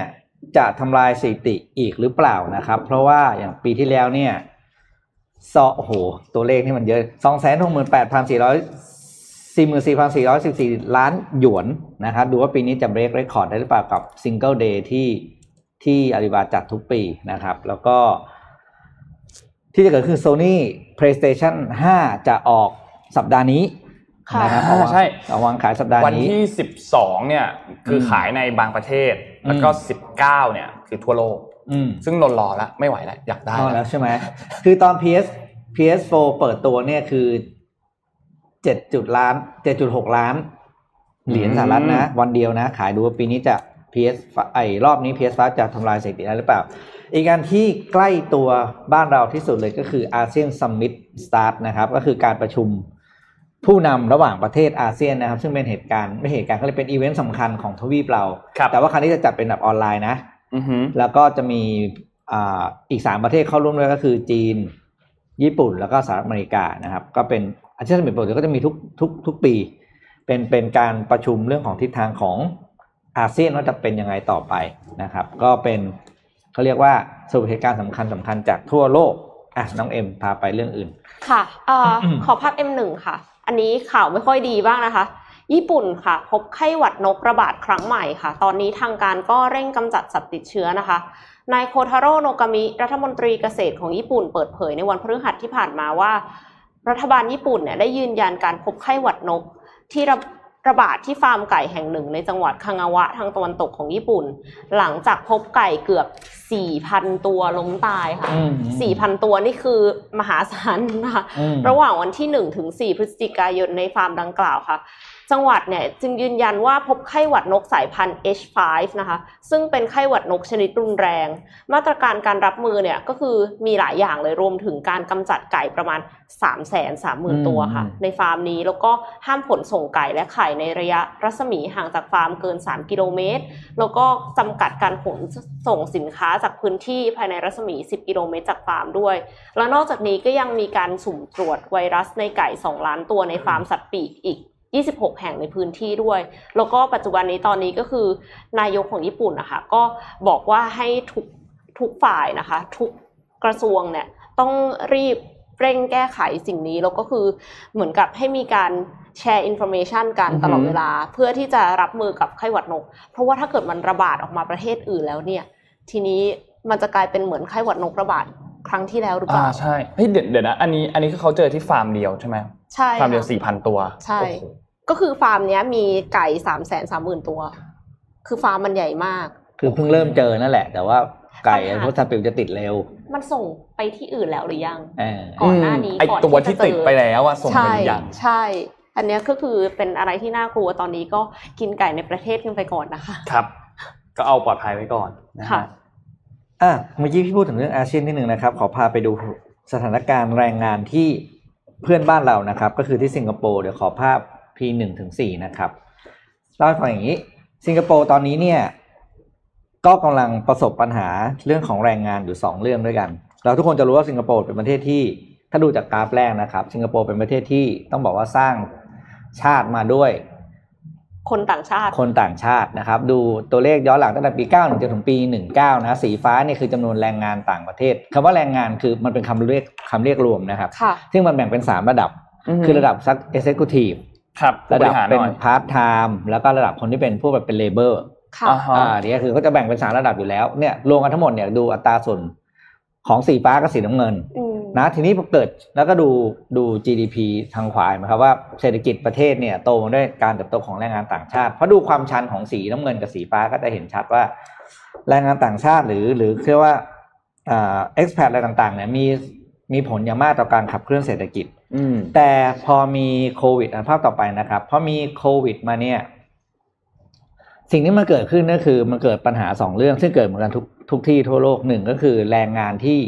จะทำลายสถิติอีกหรือเปล่านะครับ เพราะว่าอย่างปีที่แล้วเนี่ยซอโอ้โหตัวเลขนี่มันเยอะสองแสนหกหมื่นแปดพันสี่ร้อยสี่หมื่นสี่พันสี่ร้อยสิบสี่ล้านหยวนนะครับ ดูว่าปีนี้จะ break record ได้หรือเปล่ากับ Single Day ที่ที่อาลีบาจัดทุกปีนะครับ แล้วก็ ที่จะเกิดขึ้น Sony PlayStation 5 จะออกสัปดาห์นี้ ค่ะนะครับอ่าใช่เอาวางขายสัปดาห์วันนี้ที่สิบสองเนี่ย คืออมขายในบางประเทศ แล้วก็อืมสิบเก้าเนี่ย คือทั่วโลกอืมซึ่งนนรอแล้วไม่ไหวแล้ว อยากได้อ๋อแล้แล้ววใช่ไหม คือตอน PS PS4 เปิดตัวเนี่ยคือเจ็ดจุดล้านเจ็ดจุดหกล้าน เหรียญสหรัฐนะ วันเดียวนะ ขายดูว่าปีนี้จะ PS ไอรอบนี้ PS5 จะทำลายสถิติได้หรือเปล่า อีกอันที่ใกล้ตัวบ้านเราที่สุดเลยก็คืออาเซียน summit start นะครับ ก็คือการประชุม ผู้นำระหว่างประเทศอาเซียนนะครับ ซึ่งเป็นเหตุการณ์ไม่เหตุการณ์ก็เลยเป็นอีเวนต์สำคัญของทวีปเราครับแต่ว่าครั้งนี้จะจัดเป็นแบบออนไลน์นะอือหือแล้วก็จะมีอ่าอีกสามประเทศเข้าร่วมด้วยก็คือจีน ญี่ปุ่นแล้วก็สหรัฐอเมริกานะครับ ก็เป็นอาเซียนสมิตปกติก็จะมีทุกทุกทุกปี เป็นเป็นการประชุมเรื่องของทิศทางของอาเซียนว่าจะเป็นยังไงต่อไปนะครับ ก็เป็นเขาเรียกว่าสรุปเหตุการณ์สำคัญสำคัญจากทั่วโลกอะน้องเอ็มพาไปเรื่องอื่น ค่ะเอ่ออมขอภาพ M1 ค่ะ อันนี้ข่าวไม่ค่อยดีบ้างนะคะ ญี่ปุ่นค่ะ พบไข้หวัดนกระบาดครั้งใหม่ค่ะ ตอนนี้ทางการก็เร่งกำจัดสัตว์ติดเชื้อนะคะนายโคทาโร่โนกามิ รัฐมนตรีเกษตรของญี่ปุ่นเปิดเผยในวันพฤหัสที่ผ่านมาว่า รัฐบาลญี่ปุ่นเนี่ยได้ยืนยันการพบไข้หวัดนกที่ ระระบาดที่ฟาร์มไก่แห่งหนึ่งในจังหวัดคังาวะทางตะวันตกของญี่ปุ่น หลังจากพบไก่เกือบ 4,000 ตัวล้มตายค่ะอืม4,000 ตัวนี่คือมหาศาลนะคะอืมระหว่างวันที่ 1 ถึง 4 พฤศจิกายนในฟาร์มดังกล่าวค่ะ จังหวัดเนี่ยจึงยืนยันว่าพบไข้หวัดนกสายพันธุ์ H5 นะคะซึ่งเป็นไข้หวัดนกชนิดรุนแรง มาตรการการรับมือเนี่ยก็คือมีหลายอย่างเลยรวมถึงการกำจัดไก่ประมาณ 3 3 0 0 0 0 0ตัวค่ะอืมในฟาร์มนี้แล้วก็ห้ามขนส่งไก่และไข่ในระยะรัศมีห่างจากฟาร์มเกิน 3 กิโลเมตร แล้วก็จำกัดการขนส่งสินค้าจากพื้นที่ภายในรัศมี 10 กิโลเมตรจากฟาร์มด้วย แล้วนอกจากนี้ก็ยังมีการสุ่มตรวจไวรัสในไก่ 2 ล้านตัวในฟาร์มสัตว์ปีกอีก 26 แห่งในพื้นที่ด้วย แล้วก็ปัจจุบันนี้ตอนนี้ก็คือนายกของญี่ปุ่นนะคะก็บอกว่าให้ทุกทุกฝ่ายนะคะ ทุกกระทรวงเนี่ยต้องรีบเร่งแก้ไขสิ่งนี้ แล้วก็คือเหมือนกับให้มีการแชร์ information กันอือฮึตลอดเวลา เพื่อที่จะรับมือกับไข้หวัดนก เพราะว่าถ้าเกิดมันระบาดออกมาประเทศอื่นแล้วเนี่ย ทีนี้มันจะกลายเป็นเหมือนไข้หวัดนกระบาดครั้งที่แล้วหรือเปล่าอ่าใช่เฮ้ยเดี๋ยวเดี๋ยวนะอันนี้อันนี้คือเขาเจอที่ฟาร์มเดียวใช่ไหม ใช่ฟาร์มเดียวค่ะสี่พันตัว ใช่โอ้โหก็คือฟาร์มเนี้ยมีไก่สามแสนสามหมื่นตัว คือฟาร์มมันใหญ่มาก คือเพิ่งเริ่มเจอนั่นแหละ แต่ว่าไก่ปัญหาพวกสัตว์ปีกจะติดเร็ว มันส่งไปที่อื่นแล้วหรือยังเออก่อนหน้านี้ไอก่อนตัวที่ที่จะเจอติดไปแล้วอะส่งไปใช่หรือยังใช่ อันเนี้ยก็คือเป็นอะไรที่น่ากลัวตอนนี้ก็กินไก่ในประเทศกันไปก่อนนะคะ ครับ ก็เอาปลอดภัยไว้ก่อนนะฮะค่ะอะเมื่อกี้พี่พูดถึงเรื่องอาเซียนนิดนึงนะครับ ขอพาไปดูสถานการณ์แรงงานที่ เพื่อนบ้านเรานะครับ ก็คือที่สิงคโปร์เดี๋ยวขอภาพ P หนึ่งถึงสี่นะครับเล่าให้ฟังอย่างนี้ สิงคโปร์ตอนนี้เนี่ยก็กำลังประสบปัญหาเรื่องของแรงงานอยู่สองเรื่องด้วยกัน เราทุกคนจะรู้ว่าสิงคโปร์เป็นประเทศที่ถ้าดูจากกราฟแรกนะครับ สิงคโปร์เป็นประเทศที่ต้องบอกว่าสร้างชาติมาด้วย คนต่างชาติ คนต่างชาตินะครับ ดูตัวเลขย้อนหลังตั้งแต่ปี 91จนถึงปี 19 นะสีฟ้าเนี่ยคือจำนวนแรงงานต่างประเทศคำว่าแรงงานคือมันเป็นคำเรียกคำเรียกรวมนะครับค่ะซึ่งมันแบ่งเป็น 3 ระดับอือฮึคือระดับซัก executive ครับระดับผู้หาเป็นหน่อยพาร์ทไทม์แล้วก็ระดับคนที่เป็นผู้แบบเป็น labor ค่ะอ่าฮะอ่าเนี่ยคือเขาจะแบ่งเป็นสามระดับอยู่แล้วเนี่ยรวมกันทั้งหมดเนี่ยดูอัตราส่วนของสีฟ้ากับสีน้ำเงินอืม นะทีนี้พอเกิดแล้วก็ดูดู GDP ทางขวาเห็นไหมครับว่าเศรษฐกิจประเทศเนี่ยโตมาด้วยการเติบโตของแรงงานต่างชาติเพราะดูความชันของสีน้ำเงินกับสีฟ้าก็จะเห็นชัดว่า แรงงานต่างชาติหรือหรือเรียกว่าอ่า expat อะไรต่างๆเนี่ยมีมีผลอย่างมากต่อการขับเคลื่อนเศรษฐกิจอืมแต่พอมีโควิดอะภาพต่อไปนะครับพอมีโควิดมาเนี่ย สิ่งที่มันเกิดขึ้นก็คือมันเกิดปัญหาสองเรื่องซึ่งเกิดเหมือนกันทุกทุกที่ทั่วโลกหนึ่งก็คือแรงงานที่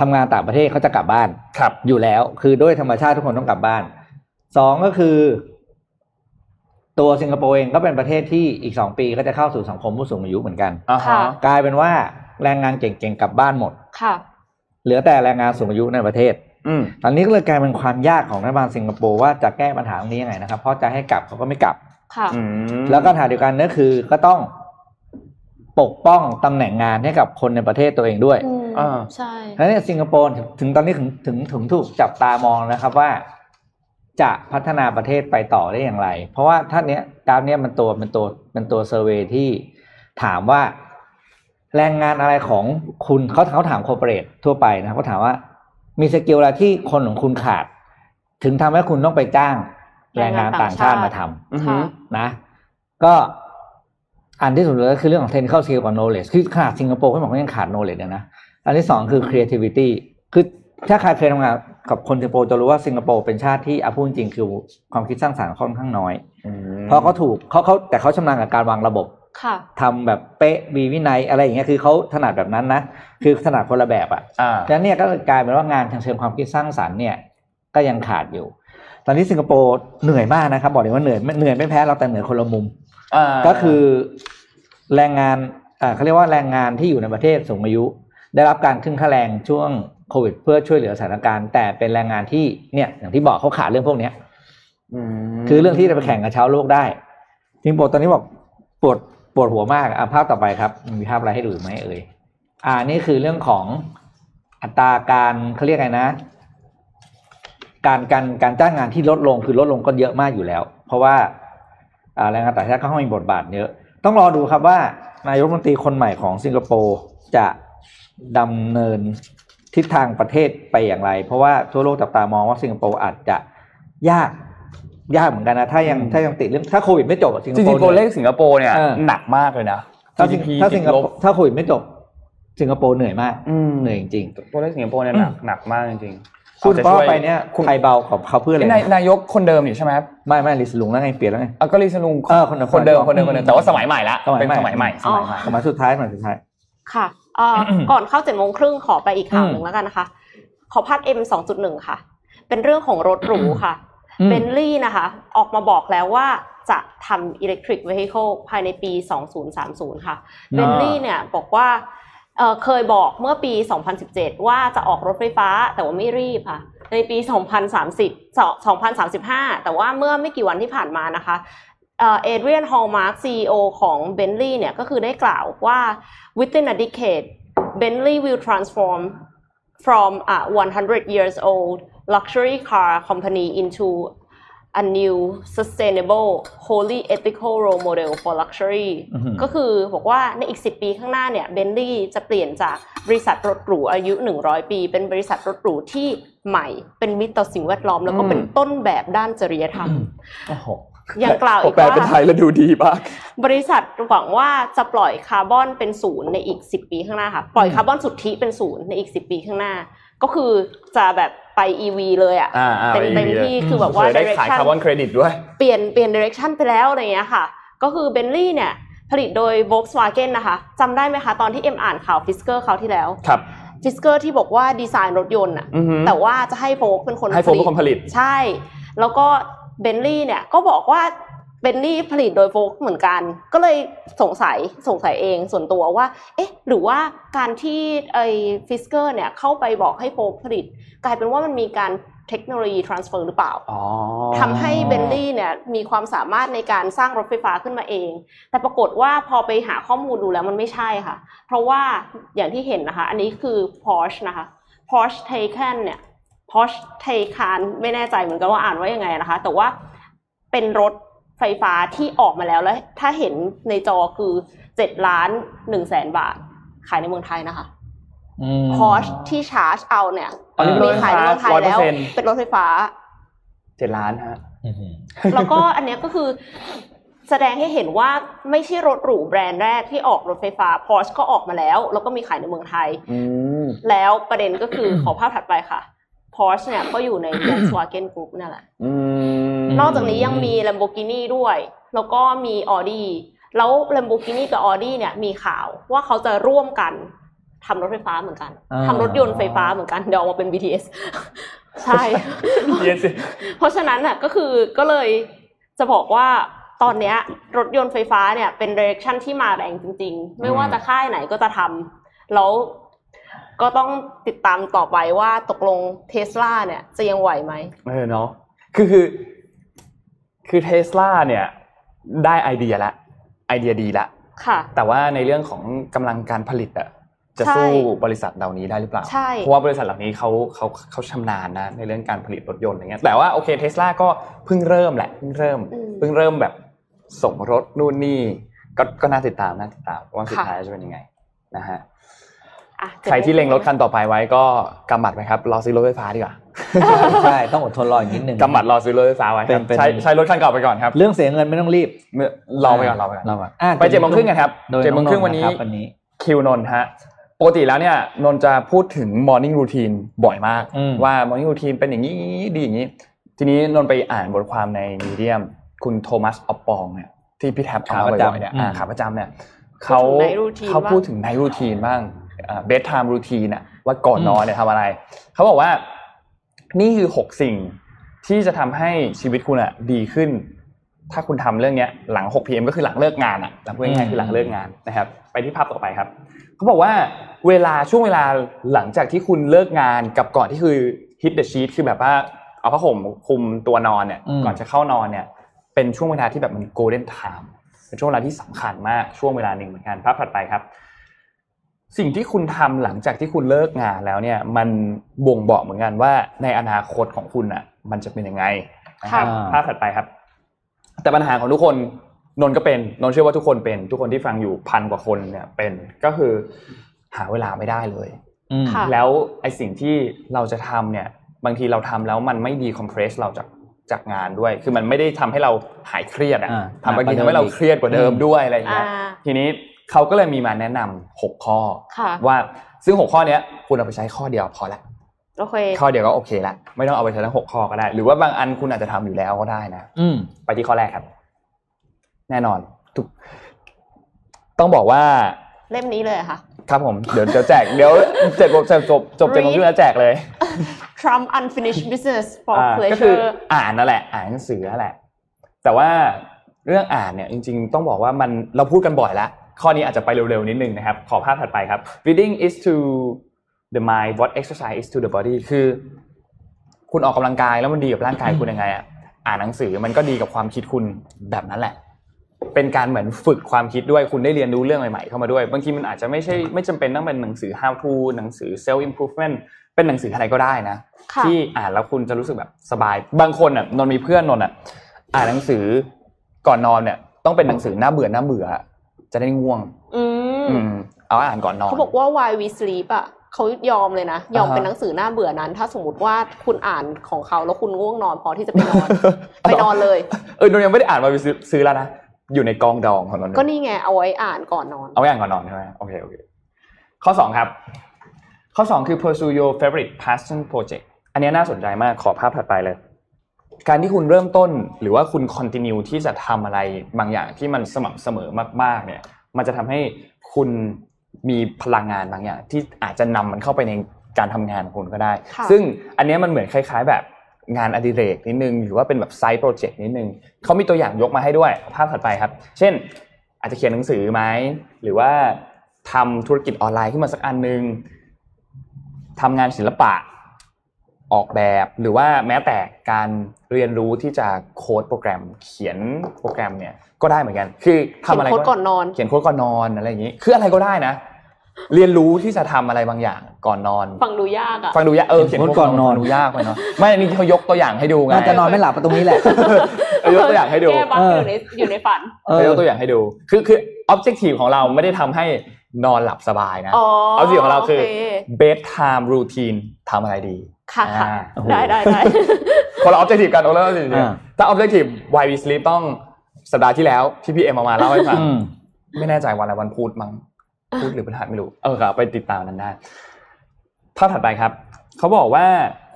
ทำงานต่างประเทศเขาจะกลับบ้านครับอยู่แล้ว คือด้วยธรรมชาติทุกคนต้องกลับบ้านสองก็คือ ตัวสิงคโปร์เองก็เป็นประเทศที่อีกสองปีก็จะเข้าสู่สังคมผู้สูงอายุเหมือนกันอ่าฮะค่ะกลายเป็นว่าแรงงานเก่งๆกลับบ้านหมดค่ะ เหลือแต่แรงงานสูงอายุในประเทศอืมตอนนี้ก็เลยกลายเป็นความยากของรัฐบาลสิงคโปร์ว่าจะแก้ปัญหาตรงนี้ยังไงนะครับ เพราะจะให้กลับเขาก็ไม่กลับค่ะอืมแล้วก็ปัญหาเดียวกันก็คือก็ต้องปกป้องตำแหน่งงานให้กับคนในประเทศตัวเองด้วยอืมอ่าใช่แล้วเนี่ยสิงคโปร์ถึงถึงตอนนี้ถึงถึงถึงถูกจับตามองนะครับว่า จะพัฒนาประเทศไปต่อได้อย่างไร เพราะว่าท่านเนี้ยกราฟเนี้ยมันตัวเป็นตัวเป็นตัว survey ที่ถามว่า แรงงานอะไรของคุณเขาเขาถาม corporate ทั่วไปนะเขาถามว่ามี skill อะไรที่คนของคุณขาด ถึงทำให้คุณต้องไปจ้างแรงงานต่างชาติมาทำอือฮึค่ะนะ ก็อันที่สุดเลยก็คือเรื่องของ technical skill กับ knowledge คือขนาดสิงคโปร์ก็บอกว่ายังขาด knowledge เลยนะ อันที่สองคือ creativity คือถ้าใครเคยทำงานกับคนสิงคโปร์จะรู้ว่าสิงคโปร์เป็นชาติที่อาพูดจริงๆคือความคิดสร้างสรรค์ค่อนข้างน้อยอืมเพราะเขาถูกเขาเขาแต่เขาชำนาญกับการวางระบบค่ะทำแบบเป๊ะมีวินัยอะไรอย่างเงี้ยคือเขาถนัดแบบนั้นนะคือถนัดคนละแบบอะอ่าดังนั้นเนี่ยก็กลายเป็นว่างานทางเชิงความคิดสร้างสรรค์เนี่ยก็ยังขาดอยู่ ตอนนี้สิงคโปร์เหนื่อยมากนะครับ บอกเลยว่าเหนื่อยเหนื่อยไม่แพ้เราแต่เหนื่อยคนละมุมอ่าก็คือแรงงานอ่าเขาเรียกว่าแรงงานที่อยู่ในประเทศสูงอายุ ได้รับการขึ้นค่าแรงช่วงโควิด เพื่อช่วยเหลือสถานการณ์แต่เป็นแรงงานที่เนี่ย อย่างที่บอกเขาขาดเรื่องพวกเนี้ยมคือเรื่องที่จะไปแข่งกับชาวโลกได้สิงคโปร์ตอนนี้บอกปวดปวดหัวมากอะภาพต่อไปครับ มีภาพอะไรให้ดูอีกไหมเอ่ยอ่านี่คือเรื่องของอัตราการเขาเรียกไงนะ การการการจ้างงานที่ลดลงคือลดลงก็เยอะมากอยู่แล้ว เพราะว่าอ่าแรงงานต่างชาติเขามีบทบาทเยอะ ต้องรอดูครับว่านายกรัฐมนตรีคนใหม่ของสิงคโปร์จะ ดำเนินทิศทางประเทศไปอย่างไร เพราะว่าทั่วโลกจับตามองว่าสิงคโปร์อาจจะยากยากเหมือนกันนะ ถ้ายังถ้ายังติดเรื่องถ้าโควิดไม่จบอะสิงคจโปริร์งๆตัวเลขสิงคโปร์เนี่ยเออหนักมากเลยนะถ้าสิง GDP ถ้าสิงคติดโปลบร์ถ้าโควิดไม่จบ สิงคโปร์เหนื่อยมากอืมเหนื่อยจริงตัวเลขสิงคโปร์เนี่ยหนักหนักมากจริงๆๆคุณเอาใจป้อช่วยไปเนี่ยคุณใครเบาของเขาเพื่ออะไรนี่นายนะนายกคนเดิมอยู่ใช่ไหมครับไม่ไม่ลิสลุงแล้วไงเปลี่ยนแล้วไงอะก็ลีซลุงเออคนเดิมคนเดิมคคนนเดิเดิมมคนเดิมแต่ว่าสมัยใหม่ละสมัยเป็นใหม่สมัยใหม่สอ๋อมัยใหม่สมัยสุดท้ายสมัยสุดท้ายค่ะเอ่อ ก่อนเข้าเจ็ดโมงครึ่งขอไปอีกข่าวอืมหนึ่งแล้วกันนะคะ ขอภาพ M สองจุดหนึ่งค่ะ เป็นเรื่องของรถหรูค่ะอืมเบนลี่นะคะ ออกมาบอกแล้วว่าจะทำ electric vehicle ภายในปี 2030 ค่ะเบนลี่เนี่ยบอกว่าเอ่อเคยบอกเมื่อปี 2017 ว่าจะออกรถไฟฟ้าแต่ว่าไม่รีบค่ะ ในปี 2030 2035 แต่ว่าเมื่อไม่กี่วันที่ผ่านมานะคะ เอ่อเอเดรียนฮอลมาร์ก CEO ของ Bentley เนี่ยก็คือได้กล่าวว่า within a decade Bentley will transform from a 100 years old luxury car company into a new sustainable wholly ethical role model for luxury อือหือก็คือบอกว่าในอีก 10 ปีข้างหน้าเนี่ยเบนลี่จะเปลี่ยนจากบริษัทรถหรูอายุ 100 ปี เป็นบริษัทรถหรูที่ใหม่ เป็นมิตรต่อสิ่งแวดล้อม แล้วก็อืมเป็นต้นแบบด้านจริยธรรมโอ้โห ยังกล่าวอีกแปลว่าเป็นไทยแล้วดูดีมาก บริษัทหวังว่าจะปล่อยคาร์บอนเป็นศูนย์ในอีก 10 ปีข้างหน้าค่ะ ปล่อยคาร์บอนสุทธิเป็นศูนย์ในอีก 10 ปีข้างหน้า ก็คือจะแบบไป EV เลยอะอ่าอ่าเต็ม EV เต็มที่คือแบบว่าเผื่อได้ขาย direction คาร์บอนเครดิตด้วย เปลี่ยนเปลี่ยน direction ไปแล้วอะไรอย่างเงี้ยค่ะ ก็คือเบนลี่เนี่ย ผลิตโดย Volkswagen นะคะจำได้ไหมคะตอนที่เอ็มอ่านข่าว Fisker คราวที่แล้วครับ Fisker ที่บอกว่าดีไซน์รถยนต์อะอือหือแต่ว่าจะให้ Volk เป็นคนให้โฟมเป็นคนผลิตใช่ แล้วก็ เบนลี่เนี่ยก็บอกว่าเบนลี่ผลิตโดย Volk เหมือนกัน ก็เลยสงสัยสงสัยเองส่วนตัวว่า เอ๊ะ หรือว่าการที่ไอ้ Fisker เนี่ยเข้าไปบอกให้ Volk ผลิต กลายเป็นว่ามันมีการเทคโนโลยี transfer หรือเปล่าอ๋อทำให้เบนลี่เนี่ยมีความสามารถในการสร้างรถไฟฟ้าขึ้นมาเอง แต่ปรากฏว่าพอไปหาข้อมูลดูแล้วมันไม่ใช่ค่ะ เพราะว่าอย่างที่เห็นนะคะ อันนี้คือ Porsche นะคะ Porsche Taycan เนี่ย Porsche Taycan ไม่แน่ใจเหมือนกันว่าอ่านว่ายังไงนะคะ แต่ว่าเป็นรถไฟฟ้าที่ออกมาแล้วแล้ว ถ้าเห็นในจอคือ7ล้าน1แสนบาท ขายในเมืองไทยนะคะอืม Porsche ที่ชาร์จเอาเนี่ยอันนี้เป็นรมีถไฟขายฟ้าในเมืองไทยร้อยเปอแล้ร์วเซ็นต์เป็นรถไฟฟ้าเจ็ดล้านฮะอื้อหือแล้วก็อันเนี้ยก็คือแสดงให้เห็นว่าไม่ใช่รถหรูแบรนด์แรกที่ออกรถไฟฟ้า Porsche ก็ออกมาแล้ว แล้วก็มีขายในเมืองไทยอืมแล้วประเด็นก็คือขอภาพถัดไปค่ะ Porsche เนี่ยก็อยู่ใน Volkswagen Group นั่นแหละอืมนอกจากนี้ยังมี Lamborghini ด้วย แล้วก็มี Audi แล้ว Lamborghini กับ Audi เนี่ยมีข่าวว่าเขาจะร่วมกันทำรถไฟฟ้าเหมือนกันอ่าทำรถยนต์ไฟฟ้าเหมือนกัน เดี๋ยวออกมาเป็น BTS ใช่เย็นสิเพราะฉะนั้นน่ะก็คือก็เลยจะบอกว่าตอนเนี้ยรถยนต์ไฟฟ้าเนี่ยเป็น direction ที่มาแรงจริง ๆ ไม่ว่าจะค่ายไหนก็จะทำแล้ว ก็ต้องติดตามต่อไปว่าตกลงเทสลาเนี่ยจะยังไหวไหมเออเนาะคือคือคือเทสลาเนี่ยได้ไอเดียละไอเดียดีละค่ะ แต่ว่าในเรื่องของกำลังการผลิตอะจะใช่สู้บริษัทเหล่านี้ได้หรือเปล่าใช่เพราะว่าบริษัทเหล่านี้เขาเขาเขาชำนาญนะในเรื่องการผลิตรถยนต์อะไรเงี้ย แต่ว่าโอเคเทสลาก็เพิ่งเริ่มแหละเพิ่งเริ่มอืมเพิ่งเริ่มแบบส่งรถนู่นนี่ก็ก็น่าติดตามน่าติดตามว่าสุดค่ะท้ายจะเป็นยังไงนะฮะอะ ใครที่เล็งรถคันต่อไปไว้ก็กำหมัดไปครับรอซื้อรถไฟฟ้าดีกว่าใช่ต้องอดทนรออีกนิดนึงกำหมัดรอซื้อรถไฟฟ้าไว้ครับเป็นเป็นใช้ใช้รถคันเก่าไปก่อนครับเรื่องเสียเงินไม่ต้องรีบเมื่อรอไปก่อนรอไปก่อนรอก่อนอะไปเจ็ดโมงครึ่งกันครับโดยเจ็ดโมงครึ่งองๆวันนี้ะครับวันนี้คิวนนท์ฮะปกติแล้วเนี่ยนนท์จะพูดถึง morning routine บ่อยมากอืมว่า morning routine เป็นอย่างนี้ดีอย่างนี้ ทีนี้นนท์ไปอ่านบทความใน Medium คุณ Thomas Oppong เนี่ยที่พี่แท็บเอามาบ่อยๆเนี่ยอ่าขาประจำเนี่ยเขาพูดถึง night routine เขาพูดถึง night routine บ้าง bedtime routine อะว่าก่อนนอนเนี่ยทำอะไร เขาบอกว่านี่คือหกสิ่งที่จะทำให้ชีวิตคุณอะดีขึ้น ถ้าคุณทำเรื่องเนี้ยหลัง 6 pm ก็คือหลังเลิกงานอะหลังพูดง่ายๆคือหลังเลิกงานนะครับ ไปที่ภาพต่อไปครับเขาบอกว่าเวลาช่วงเวลาหลังจากที่คุณเลิกงานกับก่อนที่คือ hit the sheet คือแบบว่าเอาผ้าห่มคลุมตัวนอนเนี่ยอืมก่อนจะเข้านอนเนี่ย เป็นช่วงเวลาที่แบบมัน golden time เป็นช่วงเวลาที่สำคัญมากช่วงเวลาหนึ่งเหมือนกันภาพถัดไปครับ สิ่งที่คุณทำหลังจากที่คุณเลิกงานแล้วเนี่ยมันบ่งบอกเหมือนกันว่าในอนาคตของคุณอะ มันจะเป็นยังไงนะครับค่ะภาพถัดไปครับ แต่ปัญหาของทุกคนนนท์ก็เป็นนนท์เชื่อว่าทุกคนเป็น ทุกคนที่ฟังอยู่พันกว่าคนเนี่ยเป็นก็คือหาเวลาไม่ได้เลยอืมค่ะแล้วไอสิ่งที่เราจะทำเนี่ย บางทีเราทำแล้วมันไม่ดีคอมเพรสเราจากจากงานด้วย คือมันไม่ได้ทำให้เราหายเครียดอะอ่าทำบางทีหนักกว่าทำให้เราเดิมอีกเครียดกว่าเดิมอืมด้วยอะไรอย่างอ่าเงี้ยทีนี้ เขาก็เลยมีมาแนะนำหกข้อค่ะว่าซึ่งหกข้อเนี้ยคุณเอาไปใช้ข้อเดียวพอละโอเคข้อเดียวก็โอเคละไม่ต้องเอาไปใช้ทั้งหกข้อก็ได้ หรือว่าบางอันคุณอาจจะทำอยู่แล้วก็ได้นะ อืมไปที่ข้อแรกครับ แน่นอนทุกต้องบอกว่าเล่มนี้เลยเหรอค่ะ ครับผมเดี๋ยวจะแจกเดี๋ยวเจ็ดโมงจบจบจบเจ็ดโมงครึ่งแล้วแจกเลย Trump unfinished business for อ่าก็คือ pleasure อ่านนั่นแหละ อ่านหนังสือนั่นแหละ แต่ว่าเรื่องอ่านเนี่ยจริง ๆ ต้องบอกว่ามันเราพูดกันบ่อยแล้ว ข้อนี้อาจจะไปเร็วๆนิดนึงนะครับ ขอภาพถัดไปครับ reading is to the mind what exercise is to the body คือ คุณออกกำลังกายแล้วมันดีกับร่างกายคุณยังไงอะอ่านหนังสือมันก็ดีกับความคิดคุณแบบนั้นแหละ เป็นการเหมือนฝึกความคิดด้วยคุณได้เรียนรู้เรื่องใหม่ๆเข้ามาด้วย บางทีมันอาจจะไม่ใช่ไม่จำเป็นต้องเป็นหนังสือ how to หนังสือ self improvement เป็นหนังสืออะไรก็ได้นะค่ะที่อ่านแล้วคุณจะรู้สึกแบบสบาย บางคนอะนนท์มีเพื่อนนนท์อะอ่านหนังสือก่อนนอนเนี่ยต้องเป็นหนังสือหน้าเบื่อหน้าเบื่อ จะได้ง่วง อืมอืมเอาอ่านก่อนนอนเขาบอกว่า why we sleep อะเขายอมเลยนะ ยอมอ่าฮะเป็นหนังสือหน้าเบื่อนั้น ถ้าสมมติว่าคุณอ่านของเขาแล้วคุณง่วงนอนพอที่จะไปนอน ไปนอนเลย เออนนท์ยังไม่ได้อ่านมาไปซื้อซื้อแล้วนะ อยู่ในกองดองของนนท์ก็นี่ไงเอาไว้อ่านก่อนนอน เอาไว้อ่านก่อนนอนใช่ไหมโอเคโอเค ข้อสองครับ ข้อสองคือ pursue your favorite passion project อันนี้น่าสนใจมากขอภาพถัดไปเลย การที่คุณเริ่มต้นหรือว่าคุณ continue ที่จะทำอะไรบางอย่างที่มันสม่ำเสมอมากๆเนี่ย มันจะทำให้คุณมีพลังงานบางอย่าง ที่อาจจะนำมันเข้าไปในการทำงานของคุณก็ได้ค่ะซึ่งอันเนี้ยมันเหมือนคล้าย ๆ แบบงานอดิเรกนิดนึง หรือว่าเป็นแบบไซต์โปรเจกต์นิดนึงเขามีตัวอย่างยกมาให้ด้วย ภาพถัดไปครับ เช่น อาจจะเขียนหนังสือไหมหรือว่าทำธุรกิจออนไลน์ขึ้นมาสักอันนึงทำงานศิลปะออกแบบหรือว่าแม้แต่การ เรียนรู้ที่จะโค้ดโปรแกรมเขียนโปรแกรมเนี่ยก็ได้เหมือนกัน คือทำอะไรเขียนโค้ดก่อนนอน เขียนโค้ดก่อนนอนอะไรอย่างนี้ คืออะไรก็ได้นะ เรียนรู้ที่จะทำอะไรบางอย่างก่อนนอน ฟังดูยากอะฟังดูยากเออเขียนโค้ดก่อนนอนดูยากไปเนาะไม่อันนี้เขายกตัวอย่างให้ดูไงน่าจะนอนไม่หลับตรงนี้แหละเออยกตัวอย่างให้ดูแก้บั๊กเอออยู่ในอยู่ในฝันเอเขาอยกตัวอย่างให้ดู คือคือ objective ของเราไม่ได้ทำให้นอนหลับสบายนะอ๋อเอาสิ่งของเราคือโอเค bedtime routine ทำอะไรดีค่ะค่ะอ่าโอ้โหได้ได้ได้ คนละ objective กันคนละ objective อ่าถ้า objective why we sleep ต้องสัปดาห์ที่แล้วที่พี่เอ็มเอามาเล่าให้ฟังอืมไม่แน่ใจวันอะไรวันพุธมั้งพุธหรือพฤหัสไม่รู้เออครับไปติดตามนั้นได้ภาพถัดไปครับเขาบอกว่า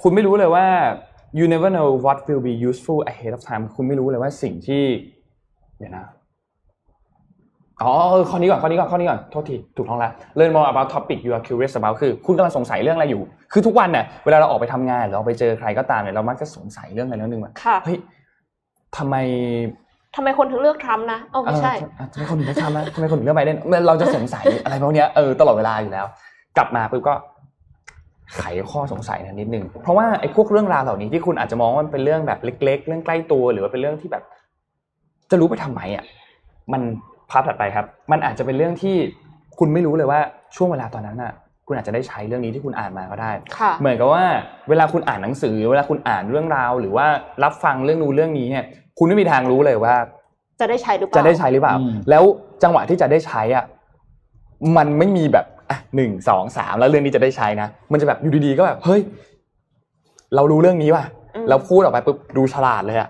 คุณไม่รู้เลยว่า you never know what will be useful ahead of time คุณไม่รู้เลยว่าสิ่งที่เดี๋ยวนะ อ๋อเออข้อนี้ก่อนข้อนี้ก่อนข้อนี้ก่อนโทษทีถูกต้องแล้ว learn more about topic you are curious about คือคุณกำลังสงสัยเรื่องอะไรอยู่ คือทุกวันเนี่ยเวลาเราออกไปทำงานหรือเราไปเจอใครก็ตามเนี่ยเรามักจะสงสัยเรื่องอะไรเรื่องหนึงว่าค่ะเฮ้ยทำไมทำไมคนถึงเลือกทรัมป์นะเอ๋อไม่ใช่เออทำไมคนถึงเลือกทรัมป์นะทำไมคนถึงเลือกไบเดนเราจะสงสัยอะไรพวกเนี้ยเออตลอดเวลาอยู่แล้ว กลับมาปุ๊บก็ไขข้อสงสัยนะนิดนึง เพราะว่าไอ้พวกเรื่องราวเหล่านี้ที่คุณอาจจะมองว่ามันเป็นเรื่องแบบเล็ก ๆ เรื่องใกล้ตัว หรือว่าเป็นเรื่องที่แบบ จะรู้ไปทำไมอะ มัน ภาพถัดไปครับ มันอาจจะเป็นเรื่องที่คุณไม่รู้เลยว่าช่วงเวลาตอนนั้นอะ คุณอาจจะได้ใช้เรื่องนี้ที่คุณอ่านมาก็ได้ค่ะเหมือนกับว่าเวลาคุณอ่านหนังสือ เวลาคุณอ่านเรื่องราว หรือว่ารับฟังเรื่องนู้นเรื่องนี้เนี่ยคุณไม่มีทางรู้เลยว่า จะได้ใช้หรือเปล่าจะได้ใช้หรือเปล่าอืมแล้วจังหวะที่จะได้ใช้อะมันไม่มีแบบอะหนึ่งสองสามแล้วเรื่องนี้จะได้ใช้นะ มันจะแบบอยู่ดีๆก็แบบเฮ้ย เรารู้เรื่องนี้ว่ะอืมเราพูดออกไปปุ๊บดูฉลาดเลยอะ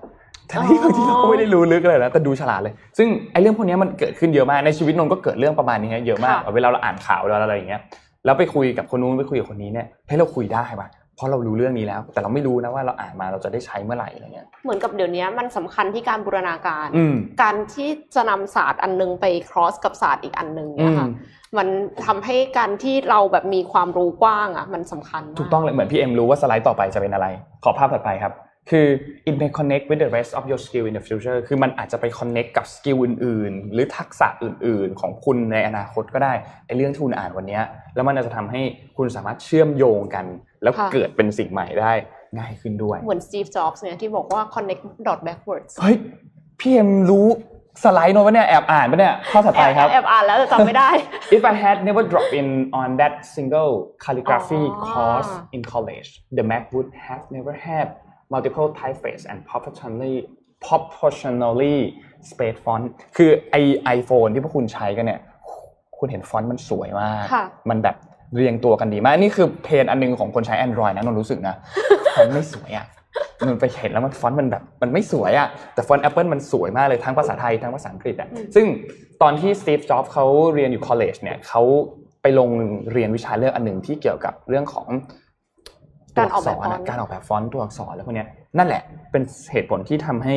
ทั้งที่อ๋อบางทีเราก็ไม่ได้รู้ลึกเลยนะแต่ดูฉลาดเลย ซึ่งไอ้เรื่องพวกนี้มันเกิดขึ้นเยอะมากในชีวิตนนท์ก็เกิดเรื่องประมาณนี้เยอะมากเวลาเราอ่านข่าวเวลาอะไรอย่างเงี้ยแล้วไปคุยกับคนนู้นไปคุยกับคนนี้เนี่ยให้เราคุยได้ป่ะเพราะเรารู้เรื่องนี้แล้ว แต่เราไม่รู้นะว่าเราอ่านมาเราจะได้ใช้เมื่อไหร่อะไรเงี้ยเหมือนกับเดี๋ยวนี้มันสำคัญที่การบูรณาการอืมการที่จะนำศาสตร์อันนึงไป cross กับศาสตร์อีกอันนึงอืเนี่ยมค่ะมันทำให้การที่เราแบบมีความรู้กว้างอะมันสำคัญมากถูกต้องเลยเหมือนพี่เอ็มรู้ว่าสไลด์ต่อไปจะเป็นอะไร ขอภาพถัดไปครับ คือ it may connect with the rest of your skill in the future คือมันอาจจะไป connect กับ skill อื่นๆ หรือทักษะอื่นๆ ของคุณในอนาคตก็ได้ไอ้เรื่องที่คุณอ่านวันเนี้ยแล้วมันอาจจะทำให้คุณสามารถเชื่อมโยงกัน แล้วค่ะเกิดเป็นสิ่งใหม่ได้ง่ายขึ้นด้วย เหมือน Steve Jobs เนี่ยที่บอกว่า connect dot backwards เฮ้ย พี่เอ็มรู้สไลด์โน้ตวะเนี่ยแอบอ่านปะเนี่ยข้อถัดแอไปบครับแอบอ่านแล้วแต่จำไม่ได้ If I had never dropped in on that single calligraphy Oh. course in college, the Mac would have never had multiple typeface and proportionally proportionally spaced font คือไอไอโฟนที่พวกคุณใช้กันเนี่ย คุณเห็นฟอนต์มันสวยมากค่ะมันแบบเรียงตัวกันดีมาก นี่คือเพนอันหนึงของคนใช้ Android นะนนท์รู้สึกนะฟอนต์ไม่สวยอะนนท์ไปเห็นแล้วมันฟอนต์มันแบบมันไม่สวยอะแต่ฟอนต์ Apple มันสวยมากเลยทั้งภาษาไทยทั้งภาษาอังกฤษอะอืมซึ่งตอนที่ Steve Jobs เขาเรียนอยู่ college เนี่ยเขาไปลงเรียนวิชาเรื่องอันหนึ่งที่เกี่ยวกับเรื่องของตัว การออัอกกแบษบรฟอนอะต์การออกแบบฟอนต์ตัวอักษรแล้วพวกเนี้ยนั่นแหละเป็นเหตุผลที่ทำให้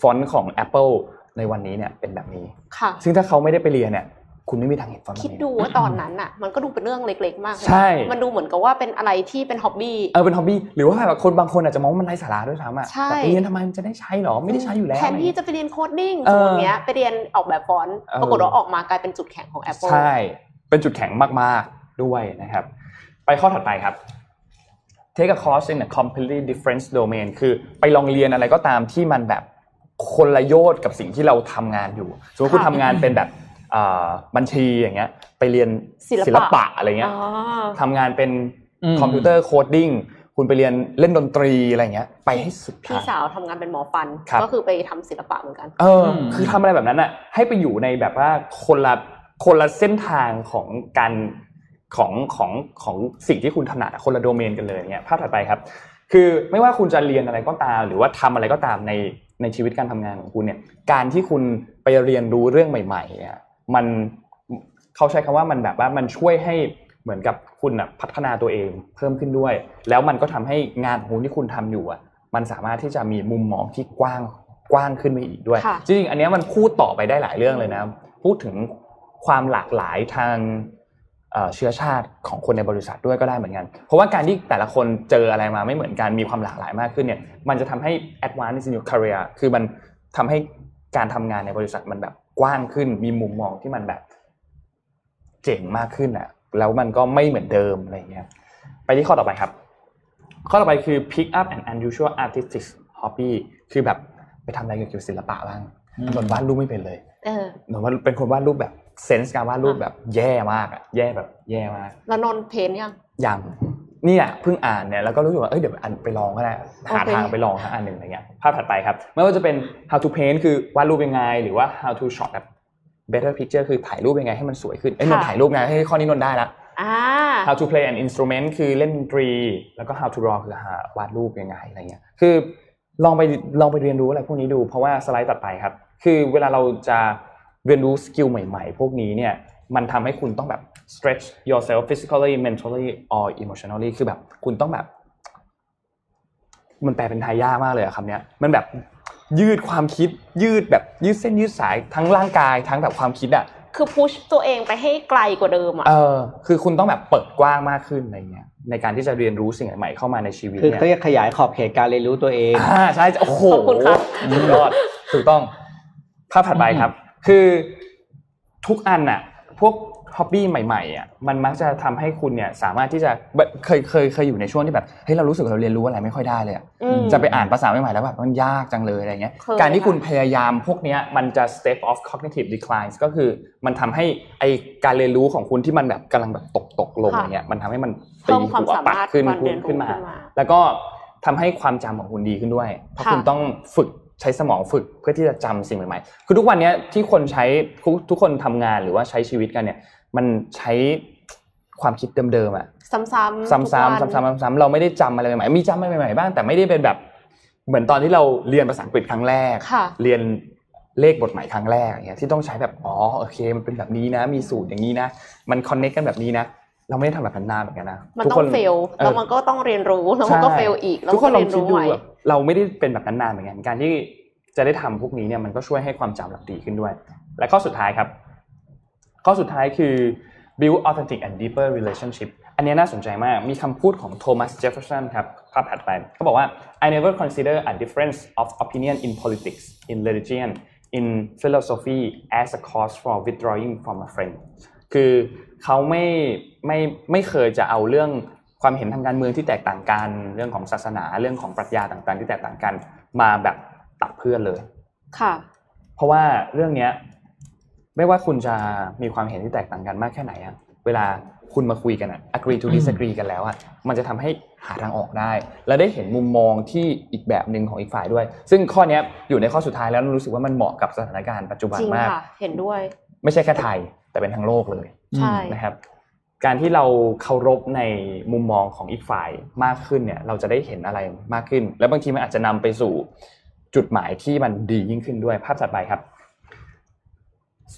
ฟอนต์ของ Apple ในวันนี้เนี่ยเป็นแบบนี้ค่ะซึ่งถ้าเขาไม่ได้ไปเรียนเนี่ยคุณไม่มีทางเห็นฟอนต์แบบนี้คิดดูว่าตอนนั้นอะมันก็ดูเป็นเรื่องเล็กๆ มากเลยนะใช่มันดูเหมือนกับว่าเป็นอะไรที่เป็น hobby เออเป็น hobby หรือว่าแบบคนบางคนอาจจะมองว่ามันไร้สาระด้วยซ้ำอะใช่แต่ไปเรียนทำไมมันจะได้ใช้หรอไม่ได้ใช้อยู่แล้วแทนที่จะไปเรียน coding เออสมมติเนี้ยไปเรียนออกแบบฟอนต์เออปรากฏว่าออกมากลายเป็นจุดแข็งของ Apple ใช่เป็นจุดแข็งมากๆด้วยนะครับ ไปข้อถัดไปครับ take a course in a completely different domain คือไปลองเรียนอะไรก็ตามที่มันแบบคนละโยชน์กับสิ่งที่เราทำงานอยู่สมมติคุณค่ะทำงานเป็นแบบอ่าบัญชีอย่างเงี้ย ไปเรียนศิลปะศิลปะอะไรเงี้ยอ๋อทำงานเป็นอืมคอมพิวเตอร์ coding คุณไปเรียนเล่นดนตรีอะไรเงี้ย ไปให้สุดพี่ทางสาวทำงานเป็นหมอฟันครับก็คือไปทำศิลปะเหมือนกัน เอออมคือทำอะไรแบบนั้นอะให้ไปอยู่ในแบบว่าคนละคนละเส้นทางของการ ของของของสิ่งที่คุณถนัดอะคนละโดเมนกันเลยเนี่ยภาพถัดไปครับ คือไม่ว่าคุณจะเรียนอะไรก็ตาม หรือว่าทำอะไรก็ตามในในชีวิตการทำงานของคุณเนี่ยการที่คุณไปเรียนรู้เรื่องใหม่ๆเนี่ยมันเขาใช้คำว่ามันแบบว่ามันช่วยให้เหมือนกับคุณอะพัฒนาตัวเองเพิ่มขึ้นด้วย แล้วมันก็ทำให้งานของคุณที่คุณทำอยู่อะมันสามารถที่จะมีมุมมองที่กว้างกว้างขึ้นไปอีกด้วยค่ะจริงๆ อันเนี้ยมันพูดต่อไปได้หลายเรื่องเลยนะ พูดถึงความหลากหลายทาง เอ่อเชื้อชาติของคนในบริษัทด้วยก็ได้เหมือนกัน เพราะว่าการที่แต่ละคนเจออะไรมาไม่เหมือนกัน มีความหลากหลายมากขึ้นเนี่ย มันจะทำให้ advance in your career คือมันทำให้การทำงานในบริษัทมันแบบกว้างขึ้น มีมุมมองที่มันแบบเจ๋งมากขึ้นอะ แล้วมันก็ไม่เหมือนเดิมอะไรเงี้ย ไปที่ข้อต่อไปครับ ข้อต่อไปคือ pick up an unusual artistic hobby คือแบบไปทำอะไรเกี่ยวกับศิลปะบ้างอืมนนท์วาดรูปไม่เป็นเลยเออหนูว่าเป็นคนวาดรูปแบบ เซนส์การวาดรูปแบบแย่มากอะแย่แบบแย่มากแล้วนนท์เพนยังอย่างเนี่ยเพิ่งอ่านเนี่ยแล้วก็รู้สึกว่าเอ้ยเดี๋ยวอันไปลองก็ได้หาโอเคทางไปลองทั้งอันหนึ่งอะไรเงี้ยภาพถัดไปครับไม่ว่าจะเป็น how to paint คือวาดรูปยังไง หรือว่า how to shot แบบ better picture คือถ่ายรูปยังไงให้มันสวยขึ้นเอ้ยนนท์ค่ะถ่ายรูปไงให้ข้อนี้นนท์ได้ละอ่า how to play an instrument คือเล่นดนตรี แล้วก็ how to draw คือหาวาดรูปยังไงอะไรเงี้ยคือลองไปลองไปเรียนรู้อะไรพวกนี้ดูเพราะว่าสไลด์ตัดไปครับ คือเวลาเราจะ เรียนรู้สกิลใหม่ๆ พวกนี้เนี่ยมันทำให้คุณต้องแบบ stretch yourself physically mentally or emotionally คือแบบคุณต้องแบบ มันแปลเป็นไทยยากมากเลยอะคำเนี้ยมันแบบยืดความคิดยืดแบบยืดเส้นยืดสายทั้งร่างกายทั้งแบบความคิดอะคือพุชตัวเองไปให้ไกลกว่าเดิมอะเออคือคุณต้องแบบเปิดกว้างมากขึ้นอะไรเงี้ยในการที่จะเรียนรู้สิ่งใหม่ๆเข้ามาในชีวิตคือเนี่ยเขาเรียกขยายขอบเขตการเรียนรู้ตัวเองอ่าใช่โอ้โหขอบคุณครับสุดยอดถูกต้องภาพถัดไปครับ คือทุกอันน่ะพวกฮ็อบบี้ใหม่ๆอะมันมักจะทำให้คุณเนี่ยสามารถที่จะแบบเคยเคยเคยอยู่ในช่วงที่แบบเฮ้ยเรารู้สึกว่าเราเรียนรู้อะไรไม่ค่อยได้เลยอะอืมจะไปอ่านภาษาใหม่ๆแล้วแบบมันยากจังเลยอะไรเงี้ยเคยการที่ค่ะคุณพยายามพวกเนี้ยมันจะ step of cognitive declines ก็คือมันทำให้ไอการเรียนรู้ของคุณที่มันแบบกำลังแบบตกตกลงอย่างเงี้ยมันทำให้มันเพิ่มความตีหัสามารถปัดขึ้นการเรียนรู้ขึ้นมาขึ้นมา แล้วก็ทำให้ความจำของคุณดีขึ้นด้วย เพราะค่ะคุณต้องฝึก ใช้สมองฝึกเพื่อที่จะจำสิ่งใหม่ๆ คือทุกวันเนี้ยที่คนใช้ทุกทุกคนทำงานหรือว่าใช้ชีวิตกันเนี่ย มันใช้ความคิดเดิมๆอะซ้ำๆซ้ำๆซ้ำๆซ้ำๆเราไม่ได้จำอะไรใหม่ๆมีจำอะไรใหม่ๆบ้างแต่ไม่ได้เป็นแบบ เหมือนตอนที่เราเรียนภาษาอังกฤษครั้งแรกค่ะเรียนเลขบทใหม่ครั้งแรกอย่างเงี้ยที่ต้องใช้แบบอ๋อโอเค มันเป็นแบบนี้นะ มีสูตรอย่างนี้นะ มัน connect กันแบบนี้นะเราไม่ได้ทำแบบนั้นนานเหมือนกันนะมันต้อง fail เออแล้วมันก็ต้องเรียนรู้แล้วมันก็ใช่ fail อีกแล้วทุกคนลก็องเรียนคิดรู้ดูใหม่แบบ เราไม่ได้เป็นแบบนั้นนานเหมือนกันการที่จะได้ทำพวกนี้เนี่ยมันก็ช่วยให้ความจำเราดีขึ้นด้วย และข้อสุดท้ายครับ ข้อสุดท้ายคือ build authentic and deeper relationship อันนี้น่าสนใจมาก มีคำพูดของโทมัสเจฟเฟอร์สันครับภาพถัดไปเขาบอกว่า I never consider a difference of opinion in politics in religion in philosophy as a cause for withdrawing from a friend คือเขาไม่ไม่ไม่เคยจะเอาเรื่อง ความเห็นทางการเมืองที่แตกต่างกันเรื่องของศาสนาเรื่องของปรัชญาต่างๆ ที่แตกต่างกันมาแบบตัดเพื่อนเลย ค่ะ เพราะว่าเรื่องเนี้ย ไม่ว่าคุณจะมีความเห็นที่แตกต่างกันมากแค่ไหนอะเวลาคุณมาคุยกันอะ agree to disagree กันแล้วอะมันจะทำให้หาทางออกได้ และได้เห็นมุมมองที่อีกแบบหนึ่งของอีกฝ่ายด้วย ซึ่งข้อเนี้ยอยู่ในข้อสุดท้ายแล้วรู้สึกว่ามันเหมาะกับสถานการณ์ปัจจุบันจริงมากค่ะเห็นด้วย ไม่ใช่แค่ไทยแต่เป็นทั้งโลกเลยใช่นะครับ การที่เราเคารพในมุมมองของอีกฝ่ายมากขึ้นเนี่ย เราจะได้เห็นอะไรมากขึ้น แล้วบางทีมันอาจจะนำไปสู่จุดหมายที่มันดียิ่งขึ้นด้วยภาพถัดไปครับ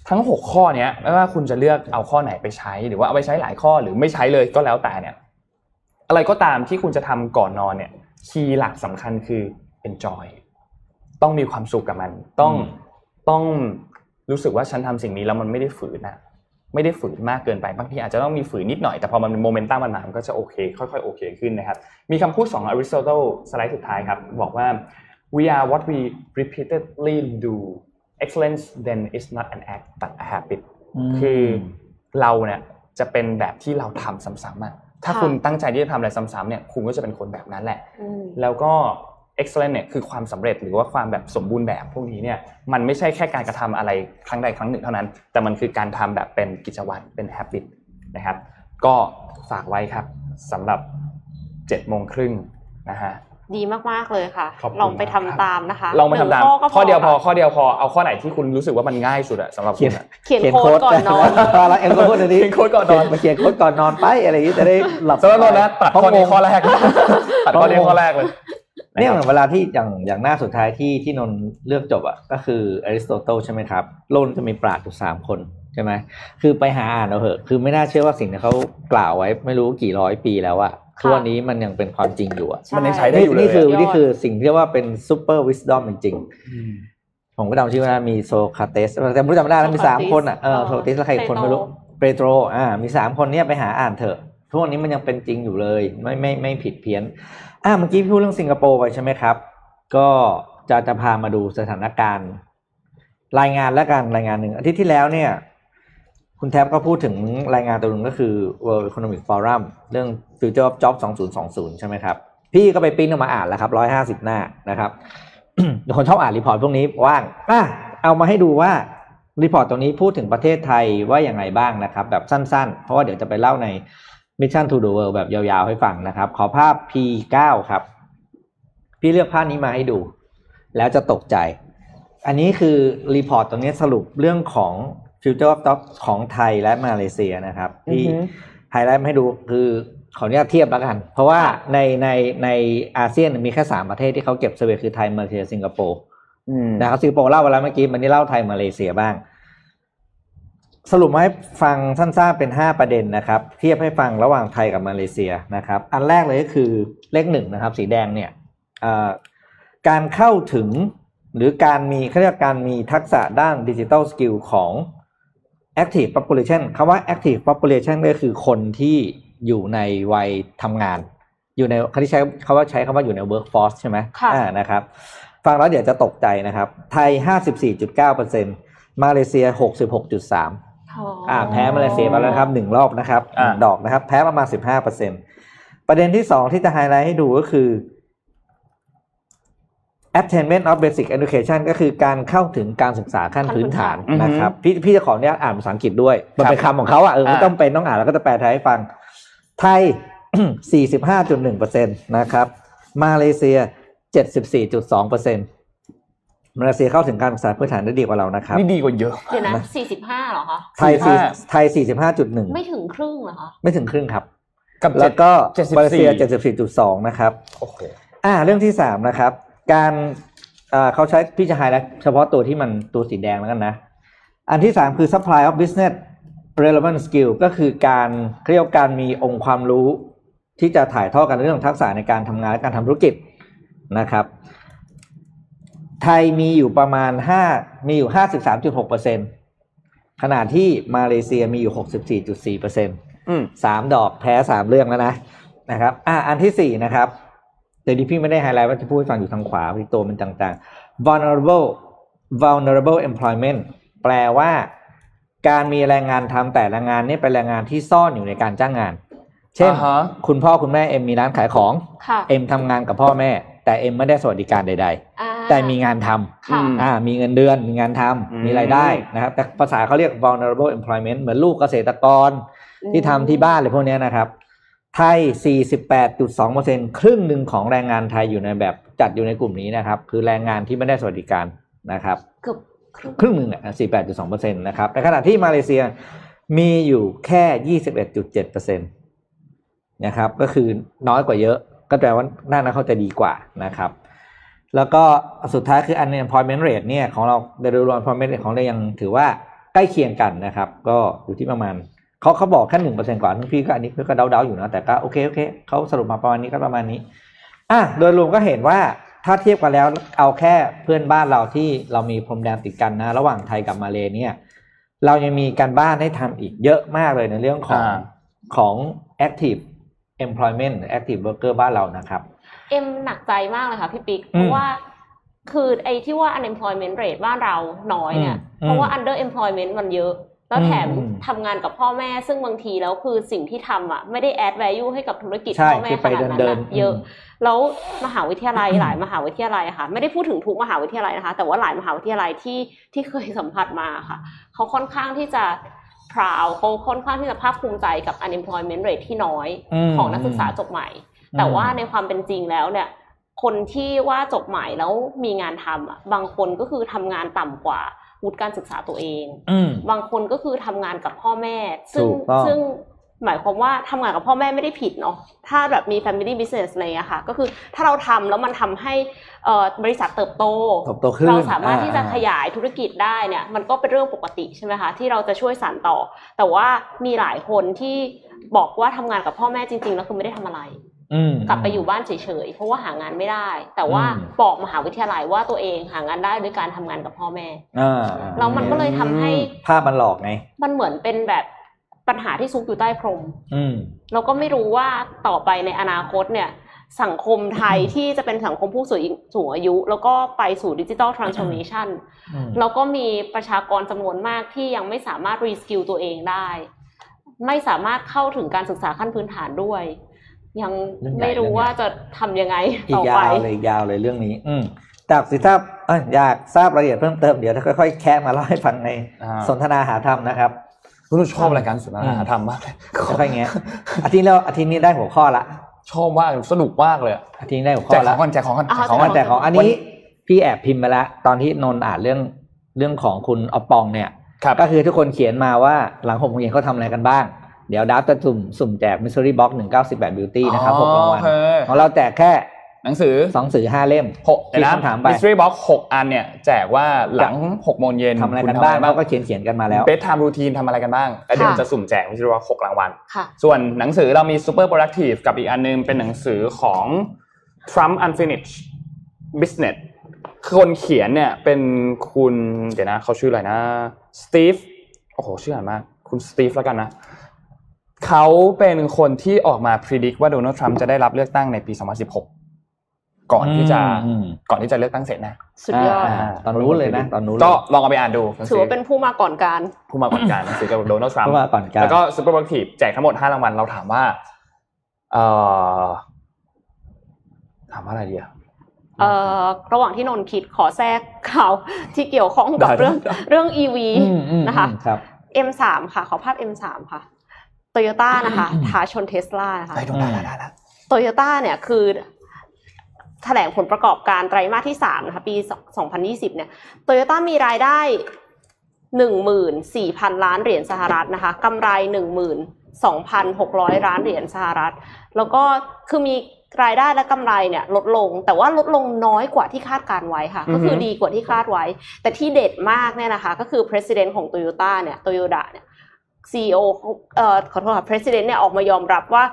ทั้ง 6 ข้อเนี้ยไม่ว่าคุณจะเลือกเอาข้อไหนไปใช้ หรือว่าเอาไปใช้หลายข้อหรือไม่ใช้เลยก็แล้วแต่เนี่ย อะไรก็ตามที่คุณจะทำก่อนนอนเนี่ย key หลักสำคัญคือ enjoy ต้องมีความสุขกับมัน ต้องต้องรู้สึกว่าฉันทำสิ่งนี้แล้วมันไม่ได้ฝืนนะ ไม่ได้ฝืนมากเกินไปบางทีอาจจะต้องมีฝืนนิดหน่อยแต่พอมันเป็นโมเมนตัมมันมามันก็จะโอเค ค่อยๆโอเคขึ้นนะครับ มีคำพูดของอริสโตเติลสไลด์สุดท้ายครับ บอกว่า we are what we repeatedly do excellence then is not an act but a habit คือเราเนี่ยจะเป็นแบบที่เราทำซ้ำๆอะถ้าค่ะคุณตั้งใจที่จะทำอะไรซ้ำๆเนี่ยคุณก็จะเป็นคนแบบนั้นแหละอืมแล้วก็ excellent เนี่ยคือความสำเร็จหรือว่าความแบบสมบูรณ์แบบพวกนี้เนี่ยมันไม่ใช่แค่การกระทำอะไรครั้งใดครั้งหนึ่งเท่านั้น แต่มันคือการทำแบบเป็นกิจวัตรเป็น habit นะครับ ก็ฝากไว้ครับสำหรับ7โมงครึ่งนะฮะดีมากๆเลยค่ะขอบคุณลองไปทำมากครับตามนะคะลองไปทำตามหนึ่ข้อก็ข้อเดียวพอค่ะข้อเดียวพอเอาข้อไหนที่คุณรู้สึกว่ามันง่ายสุดอะสำหรับเขีคุยนณอะเขียนโค้ดก่อนนอนแล้วเอ็มก็พูดอันนี้เขียนโค้ดก่อนนอนมาเขียนโค้ดก่อนนอนไปอะไรอย่างนี้จะได้หลับสำหรับนนท์นะตัดข้อนี้ข้อแรกตัดข้อนี้ห้องข้อแรกเลย เนี่ยะครับเวลาที่อย่างอย่างหน้าสุดท้ายที่ที่นนท์เลือกจบอะก็คืออริสโตเติลใช่ไหมครับโลกจะมีปราชญ์อยู่สามคนใช่ไหมคือไปหาอ่านเอาเถอะ คือไม่น่าเชื่อว่าสิ่งที่เขากล่าวไว้ไม่รู้กี่ร้อยปีแล้วอะทุกวันนี้มันยังเป็นความจริงอยู่อะมันยังใช้ได้นี่อยู่เลยนี่คืออะนี่คือสิ่งที่เรียกว่าเป็น super wisdom จริงๆผมก็จำชื่อไม่ได้มีโซเครติสแต่ไม่รู้จำไม่ได้แล้วมีสามคนอะเออโซเครติสแล้วใครอีกคนไม่รู้เพลโตอ่ามีสามคนเนี้ยไปหาอ่านเถอะทุกวันนี้มันยังเป็นจริงอยู่เลย ไม่ไม่ไม่ผิดเพี้ยน อ่าเมื่อกี้พี่พูดเรื่องสิงคโปร์ไปใช่ไหมครับ ก็จะจะพามาดูสถานการณ์ รายงานและการรายงานหนึ่งอาทิตย์ที่แล้วเนี่ย คุณแท็บก็พูดถึงรายงานตัวหนึ่งก็คือ World Economic Forum เรื่อง Future of Job 2020 ใช่ไหมครับ พี่ก็ไปปิ้นออกมาอ่านแล้วครับ150หน้านะครับเดี๋ยวคนชอบอ่าน report พวกนี้ว่างอะเอามาให้ดูว่า report ตรงนี้พูดถึงประเทศไทยว่าอย่างไรบ้างนะครับ แบบสั้นๆ เพราะว่าเดี๋ยวจะไปเล่าใน Mission to the World แบบยาวๆให้ฟังนะครับ ขอภาพ P9 ครับ พี่เลือกภาพนี้มาให้ดู แล้วจะตกใจ อันนี้คือ report ตรงนี้สรุปเรื่องของ Future of Job ของไทยและมาเลเซียนะครับ ที่อือฮึไฮไลท์มาให้ดูคือขออนุญาตเทียบแล้วกัน เพราะว่าค่ะในในในอาเซียนมีแค่สามประเทศที่เขาเก็บ survey คือไทยมาเลเซียสิงคโปร์อืมนะครับสิงคโปร์เล่าไปแล้วเมื่อกี้มันนี่เล่าไทยมาเลเซียบ้าง สรุปมาให้ฟังสั้นๆเป็นห้าประเด็นนะครับ เทียบให้ฟังระหว่างไทยกับมาเลเซียนะครับ อันแรกเลยก็คือเลขหนึ่งนะครับ สีแดงเนี่ยเอ่อการเข้าถึงหรือการมีเขาเรียกว่าการมีทักษะด้านดิจิ t a ลสกิลของ active population คำว่า active population ก็คือคนที่อยู่ในวัยทำงาน อยู่ในเขาที่ใช้คำว่าใช้คำว่าอยู่ใน workforce ใช่ไหมค่ะอ่านะครับ ฟังแล้วเดี๋ยวจะตกใจนะครับ ไทย 54.9%มาเลเซีย 66.3 อ่าแพ้มาเลเซียไปแล้วนะครับหนึ่งรอบนะครับหอ่านึ่งดอกนะครับ แพ้ประมาณ15%ประเด็นที่สองที่จะไฮไลท์ให้ดูก็คือ attainment of basic education ก็คือการเข้าถึงการศึกษาขั้นพื้นฐานอือฮึนะครับ พี่พี่จะขออนุญาตอ่านภาษาอังกฤษด้วย มันเป็นคำของเขาอะเออไม่อ่าต้องเป็นต้องอ่านแล้วก็จะแปลไทยให้ฟัง ไทย 45.1%นะครับ มาเลเซีย 74.2% มาเลเซียเข้าถึงการศึกษาพื้นฐานได้ดีกว่าเรานะครับ นี่ดีกว่าเยอะ เดี๋ยวนะสี่สิบห้าเหรอคะไทย45สี่ไทย45.1ไม่ถึงครึ่งเหรอคะไม่ถึงครึ่งครับกับแล้วก็74มาเลเซีย74.2นะครับโอ้โหอ่าเรื่องที่สามนะครับ การอ่าเขาใช้พี่จะไฮไลท์เฉพาะตัวที่มันตัวสีแดงแล้วกันนะ อันที่สามคือ supply of business relevant skill ก็คือการเรียกว่าการมีองค์ความรู้ที่จะถ่ายทอดกันเรื่องทักษะในการทำงานและการทำธุรกิจนะครับ ไทยมีอยู่ประมาณห้ามีอยู่ห้าสิบสามจุดหกเปอร์เซ็นขณะที่มาเลเซียมีอยู่หกสิบสี่จุดสี่เปอร์เซ็นอืมสามดอกแพ้สามเรื่องแล้วนะนะครับ อ่าอันที่สี่นะครับเดี๋ยวนี้พี่ไม่ได้ไฮไลท์ว่าจะพูดให้ฟังอยู่ทางขวาที่ตัวมันต่างๆ vulnerable vulnerable employment แปลว่า การมีแรงงานทำแต่แรงงานเนี่ยเป็นแรงงานที่ซ่อนอยู่ในการจ้างงาน เช่นอ่าฮะคุณพ่อคุณแม่เอ็มมีร้านขายของค่ะเอ็มทำงานกับพ่อแม่ แต่เอ็มไม่ได้สวัสดิการใดอ่าๆ แต่มีงานทำค่ะอืมอ่ามีเงินเดือนมีงานทำอืมมีรายได้นะครับ แต่ภาษาเขาเรียก vulnerable employment เหมือนลูกเกษตรกรที่ทำที่บ้านเลยพวกเนี้ยนะครับ ไทย 48.2%ครึ่งหนึ่งของแรงงานไทยอยู่ในแบบจัดอยู่ในกลุ่มนี้นะครับ คือแรงงานที่ไม่ได้สวัสดิการนะครับเกือบครึ่งครึ่งหนึ่งอะ48.2%นะครับในขณะที่มาเลเซียมีอยู่แค่ 21.7%นะครับ ก็คือน้อยกว่าเยอะ ก็แปลว่าน่าจะเขาจะดีกว่านะครับ แล้วก็สุดท้ายคือ unemployment rate เนี่ยของเราโดยรวม unemployment rate ของเรายังถือว่าใกล้เคียงกันนะครับ ก็อยู่ที่ประมาณเขาเขาบอกแค่หนึ่งเปอร์เซ็นต์กว่าทั้งพี่ก็อันนี้พี่ก็เดาๆอยู่นะแต่ก็โอเคโอเคเขาสรุปมาประมาณนี้ก็ประมาณนี้อะโดยรวมก็เห็นว่าถ้าเทียบกันแล้วเอาแค่เพื่อนบ้านเราที่เรามีพรมแดนติดกันนะ ระหว่างไทยกับมาเลเนี่ย เรายังมีการบ้านให้ทำอีกเยอะมากเลยในเรื่องของอของ active employment active worker บ้านเรานะครับ เอ็มหนักใจมากเลยค่ะพี่ปิ๊กอืมเพราะว่าคือไอ้ที่ว่า unemployment rate บ้านเราน้อยเนี่ยอืมเพราะว่า underemployment มันเยอะ แล้วแถมอืมทำงานกับพ่อแม่ซึ่งบางทีแล้วคือสิ่งที่ทำอะไม่ได้ add value ให้กับธุรกิจใช่พ่อแม่คือขไปนาดนั้นเดินอะๆเยอะอืมแล้วมหาวิทยาลัยหลายมหาวิทยาลัยอะค่ะ ไม่ได้พูดถึงทุกมหาวิทยาลัยนะคะ แต่ว่าหลายมหาวิทยาลัยที่ที่เคยสัมผัสมาค่ะ เขาค่อนข้างที่จะ proud เขาค่อนข้างที่จะภาคภูมิใจกับ unemployment rate ที่น้อยอืมของนักศึกษาจบใหม่ แต่ว่าในความเป็นจริงแล้วเนี่ย คนที่ว่าจบใหม่แล้วมีงานทำอะบางคนก็คือทำงานต่ำกว่าวุฒิการศึกษาตัวเองอืมบางคนก็คือทำงานกับพ่อแม่ ซึ่งถูกต้องซึ่งหมายความว่าทำงานกับพ่อแม่ไม่ได้ผิดเนาะ ถ้าแบบมี family business อะไรอย่างเงี้ยค่ะ ก็คือถ้าเราทำแล้วมันทำให้เอ่อบริษัทเติบโตเติบโตขึ้นเราสามารถที่จะอ่าขยายธุรกิจได้เนี่ย มันก็เป็นเรื่องปกติใช่ไหมคะที่เราจะช่วยสานต่อ แต่ว่ามีหลายคนที่บอกว่าทำงานกับพ่อแม่จริงๆแล้วคือไม่ได้ทำอะไรอืม กลับไปอยู่บ้านเฉยๆเพราะว่าหางานไม่ได้ แต่ว่าอืมบอกมหาวิทยาลัยว่าตัวเองหางานได้ด้วยการทำงานกับพ่อแม่อ่าแล้วมันก็เลยทำให้ภาพมันหลอกไง มันเหมือนเป็นแบบปัญหาที่ซุกอยู่ใต้พรมอืมเราก็ไม่รู้ว่าต่อไปในอนาคตเนี่ย สังคมไทยที่จะเป็นสังคมผู้สูงสูงอายุ แล้วก็ไปสู่ดิจิทัลทรานส์ o r m a t i o n อืมแล้วก็มีประชากรจำนวนมากที่ยังไม่สามารถรีสกิลตัวเองได้ ไม่สามารถเข้าถึงการศึกษาขั้นพื้นฐานด้วย ยังไม่รู้ว่าจะทำยังไงอีต่กอไปยาวเลยอีกยาวเลยเรื่องนี้ อืมจากสิทราบเอ้ยอยากทราบรายละเอียดเพิ่มเติมเดี๋ยวถ้าค่อยๆแคะมาเล่าให้ฟังในอ่าสนทนาหาธรรมนะครับคุณชอบรายการสนทนาหาธรรมมากเลยค่อยๆเงี้ยอาทิตย์แล้วอาทิตย์นี้ได้หัวข้อละชอบมากสนุกมากเลยอะอาทิตย์นี้ได้หัวข้แจอกขละองกันแจกของกันอ่าแจกขขอองงมักันนแต่ของอันนี้พี่แอบพิมพ์ไปแล้วตอนที่นนท์อ่านเรื่องเรื่องของคุณอปปองเนี่ยครับก็คือทุกคนเขียนมาว่าหลังหกโมงเย็นเขาทำอะไรกันบ้าง เดี๋ยวดับจะสุ่มสุ่มแจก Mystery Box 1918 Beauty นะครับหกรางวัลโอเคของเราแจกแค่หนังสือสองสื่อห้าเล่มหกเดี๋ยวนะที่คำถามไป mystery box หกอันเนี่ยแจกว่าหลังหกโมงเย็นทำอะไรคุณกันบ้างทำเขาก็เขียนเขียนกันมาแล้ว bedtime routine ทำอะไรกันบ้างแล้วเดี๋ยวค่ะจะสุ่มแจก mystery box หกรางวัลค่ะส่วนหนังสือเรามี super productive กับอีกอันนึงเป็นหนังสือของ Trump Unfinished Business คนเขียนเนี่ยเป็นคุณเดี๋ยวนะเขาชื่ออะไรนะสตีฟโอ้โหชื่ออ่านมากคุณสตีฟแล้วกันนะ เขาเป็นคนที่ออกมา predict ว่าโดนัลด์ทรัมป์จะได้รับเลือกตั้งในปี 2016 ก่อนที่จะอืมก่อนที่จะเลือกตั้งเสร็จนะสุดยอดาตอนนู้นเลยนะตอนนู้นเลยก็ลองเอาไปอ่านดูหงถือว่าเป็นผู้มาก่อนการ ผู้มาก่อนการหนังสือเกี่ยวกับโดนัลด์ทรัมป์ผู้มาก่อนการแล้วก็ super productive แจกทั้งหมด 5 รางวัลเราถามว่าเอ่อถามว่าอะไรดีอะเอ่อระหว่างที่นนท์คิดขอแทรกข่าวที่เกี่ยวข้องกับได้เรื่องได้เรื่อง EV อืมอืมนะคะอืมครับ M3 ค่ะขอภาพ M3 ค่ะ โตโยต้านะคะท้าชนเทสลานะคะได้ดูได้ได้ได้ได้โตโยต้าเนี่ยคือแถลงผลประกอบการไตรมาสที่3นะคะปี 2020 เนี่ยโตโยต้ามีรายได้ 14,000 ล้านเหรียญสหรัฐนะคะกำไร 12,600 ล้านเหรียญสหรัฐ แล้วก็คือมีรายได้และกำไรเนี่ยลดลง แต่ว่าลดลงน้อยกว่าที่คาดการไว้ค่ะ ก็คือดีกว่าที่คาดไว้ แต่ที่เด็ดมากเนี่ยนะคะ ก็คือ president ของ Toyota เนี่ย Toyota เนี่ย CEO เขาเอ่อขอโทษค่ะ president เนี่ยออกมายอมรับว่า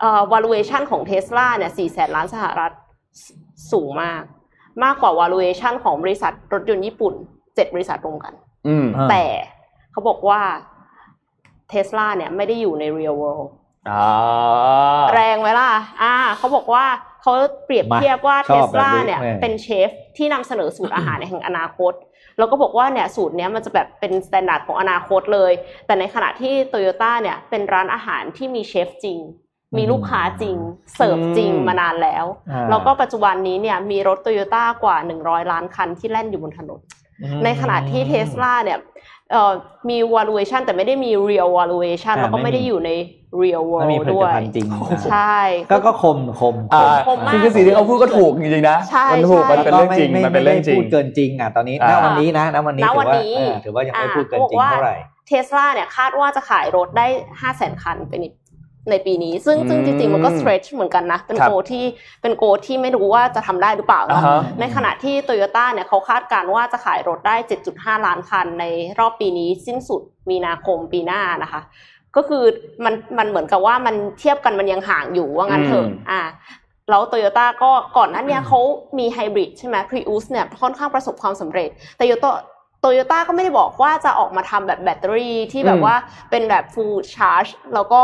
เอ่อ valuation ของ Tesla เนี่ย4แสนล้านสหรัฐสสูงมาก มากกว่า valuation ของบริษัทรถยนต์ญี่ปุ่น7บริษัทรวมกัน อืมอ่าแต่เขาบอกว่า Tesla เนี่ยไม่ได้อยู่ใน real world อ่าแรงไหมล่ะ อ่าเขาบอกว่าเขาเปรียบเทียบว่ามาชอบแบบเทสลานี้เนี่ยแม่เป็นเชฟที่นำเสนอสูตรอาหารในแห่งอนาคต แล้วก็บอกว่าเนี่ยสูตรเนี้ยมันจะแบบเป็น standard ของอนาคตเลย แต่ในขณะที่โตโยต้าเนี่ยเป็นร้านอาหารที่มีเชฟจริง มีลูกค้าจริง เสิร์ฟจริงมานานแล้วอ่าแล้วก็ปัจจุบันนี้เนี่ยมีรถโตโยต้ากว่า 100 ล้านคันที่แล่นอยู่บนถนนในขณะที่เทสลาเนี่ย เอ่อมี valuation แต่ไม่ได้มี real valuation อ่าแล้วก็ไม่ได้ไม่มีอยู่ใน real ไม่มี world ผลิด้ตวยภัณฑ์จริงใช่ ก็ก็คมคมอ่าคมมากคือคือสิ่งที่เขาพูดก็ถูกจริงๆนะ ใช่มันถูก ใช่ มันเป็นเรื่องจริงแล้วก็ไมันเป็นเรื่องจริงไม่ได้พูดเกินจริงอะตอนนี้อ่าณวันนี้นะณวันนี้ณถือวันว่านี้เออถือว่ายังไม่พูดเกินจริงอ่าเท่าไหร่ เทสลาเนี่ยคาดว่าจะขายรถได้ 5 0 0 0 0 0 คันเป็น ในปีนี้ ซึ่งซึ่งจริงๆ มันก็ stretch เหมือนกันนะ เป็นครับโกที่เป็นโกที่ไม่รู้ว่าจะทำได้หรือเปล่าเนอะอ่าฮะในขณะที่โตโยต้าเนี่ยเขาคาดการณ์ว่าจะขายรถได้ 7.5 ล้านคันในรอบปีนี้สิ้นสุดมีนาคมปีหน้านะคะก็คือมันมันเหมือนกับว่ามันเทียบกันมันยังห่างอยู่ว่างั้นเถอะอืมอ่าแล้วโตโยต้าก็ก่อนหน้าเนี้ยเขามีไฮบริดใช่ไหมพรีอุสเนี่ยค่อนข้างประสบความสำเร็จแต่โยโตโตโยต้าก็ไม่ได้บอกว่าจะออกมาทำแบบแบตเตอรี่ที่แบบอืมว่าเป็นแบบ full charge แล้วก็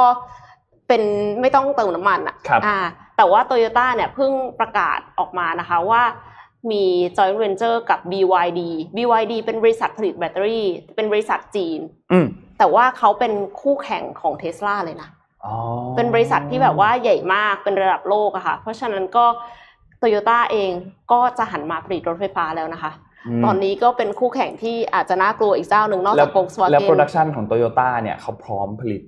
เป็นไม่ต้องเติมน้ำมันอะครับอ่าแต่ว่าโตโยต้าเนี่ยเพิ่งประกาศออกมานะคะว่ามี joint venture กับ BYD BYD เป็นบริษัทผลิตแบตเตอรี่ เป็นบริษัทจีนอืมแต่ว่าเขาเป็นคู่แข่งของเทสลาเลยนะอ๋อเป็นบริษัทที่แบบว่าใหญ่มากเป็นระดับโลกอะค่ะ เพราะฉะนั้นก็โตโยต้าเองก็จะหันมาผลิตรถไฟฟ้าแล้วนะคะตอนนี้ก็เป็นคู่แข่งที่อาจจะน่ากลัวอีกเจ้าหนึ่งนอกแล้จาก Volkswagen แล้ว productionันของโตโยต้าเนี่ยเขาพร้อมผลิต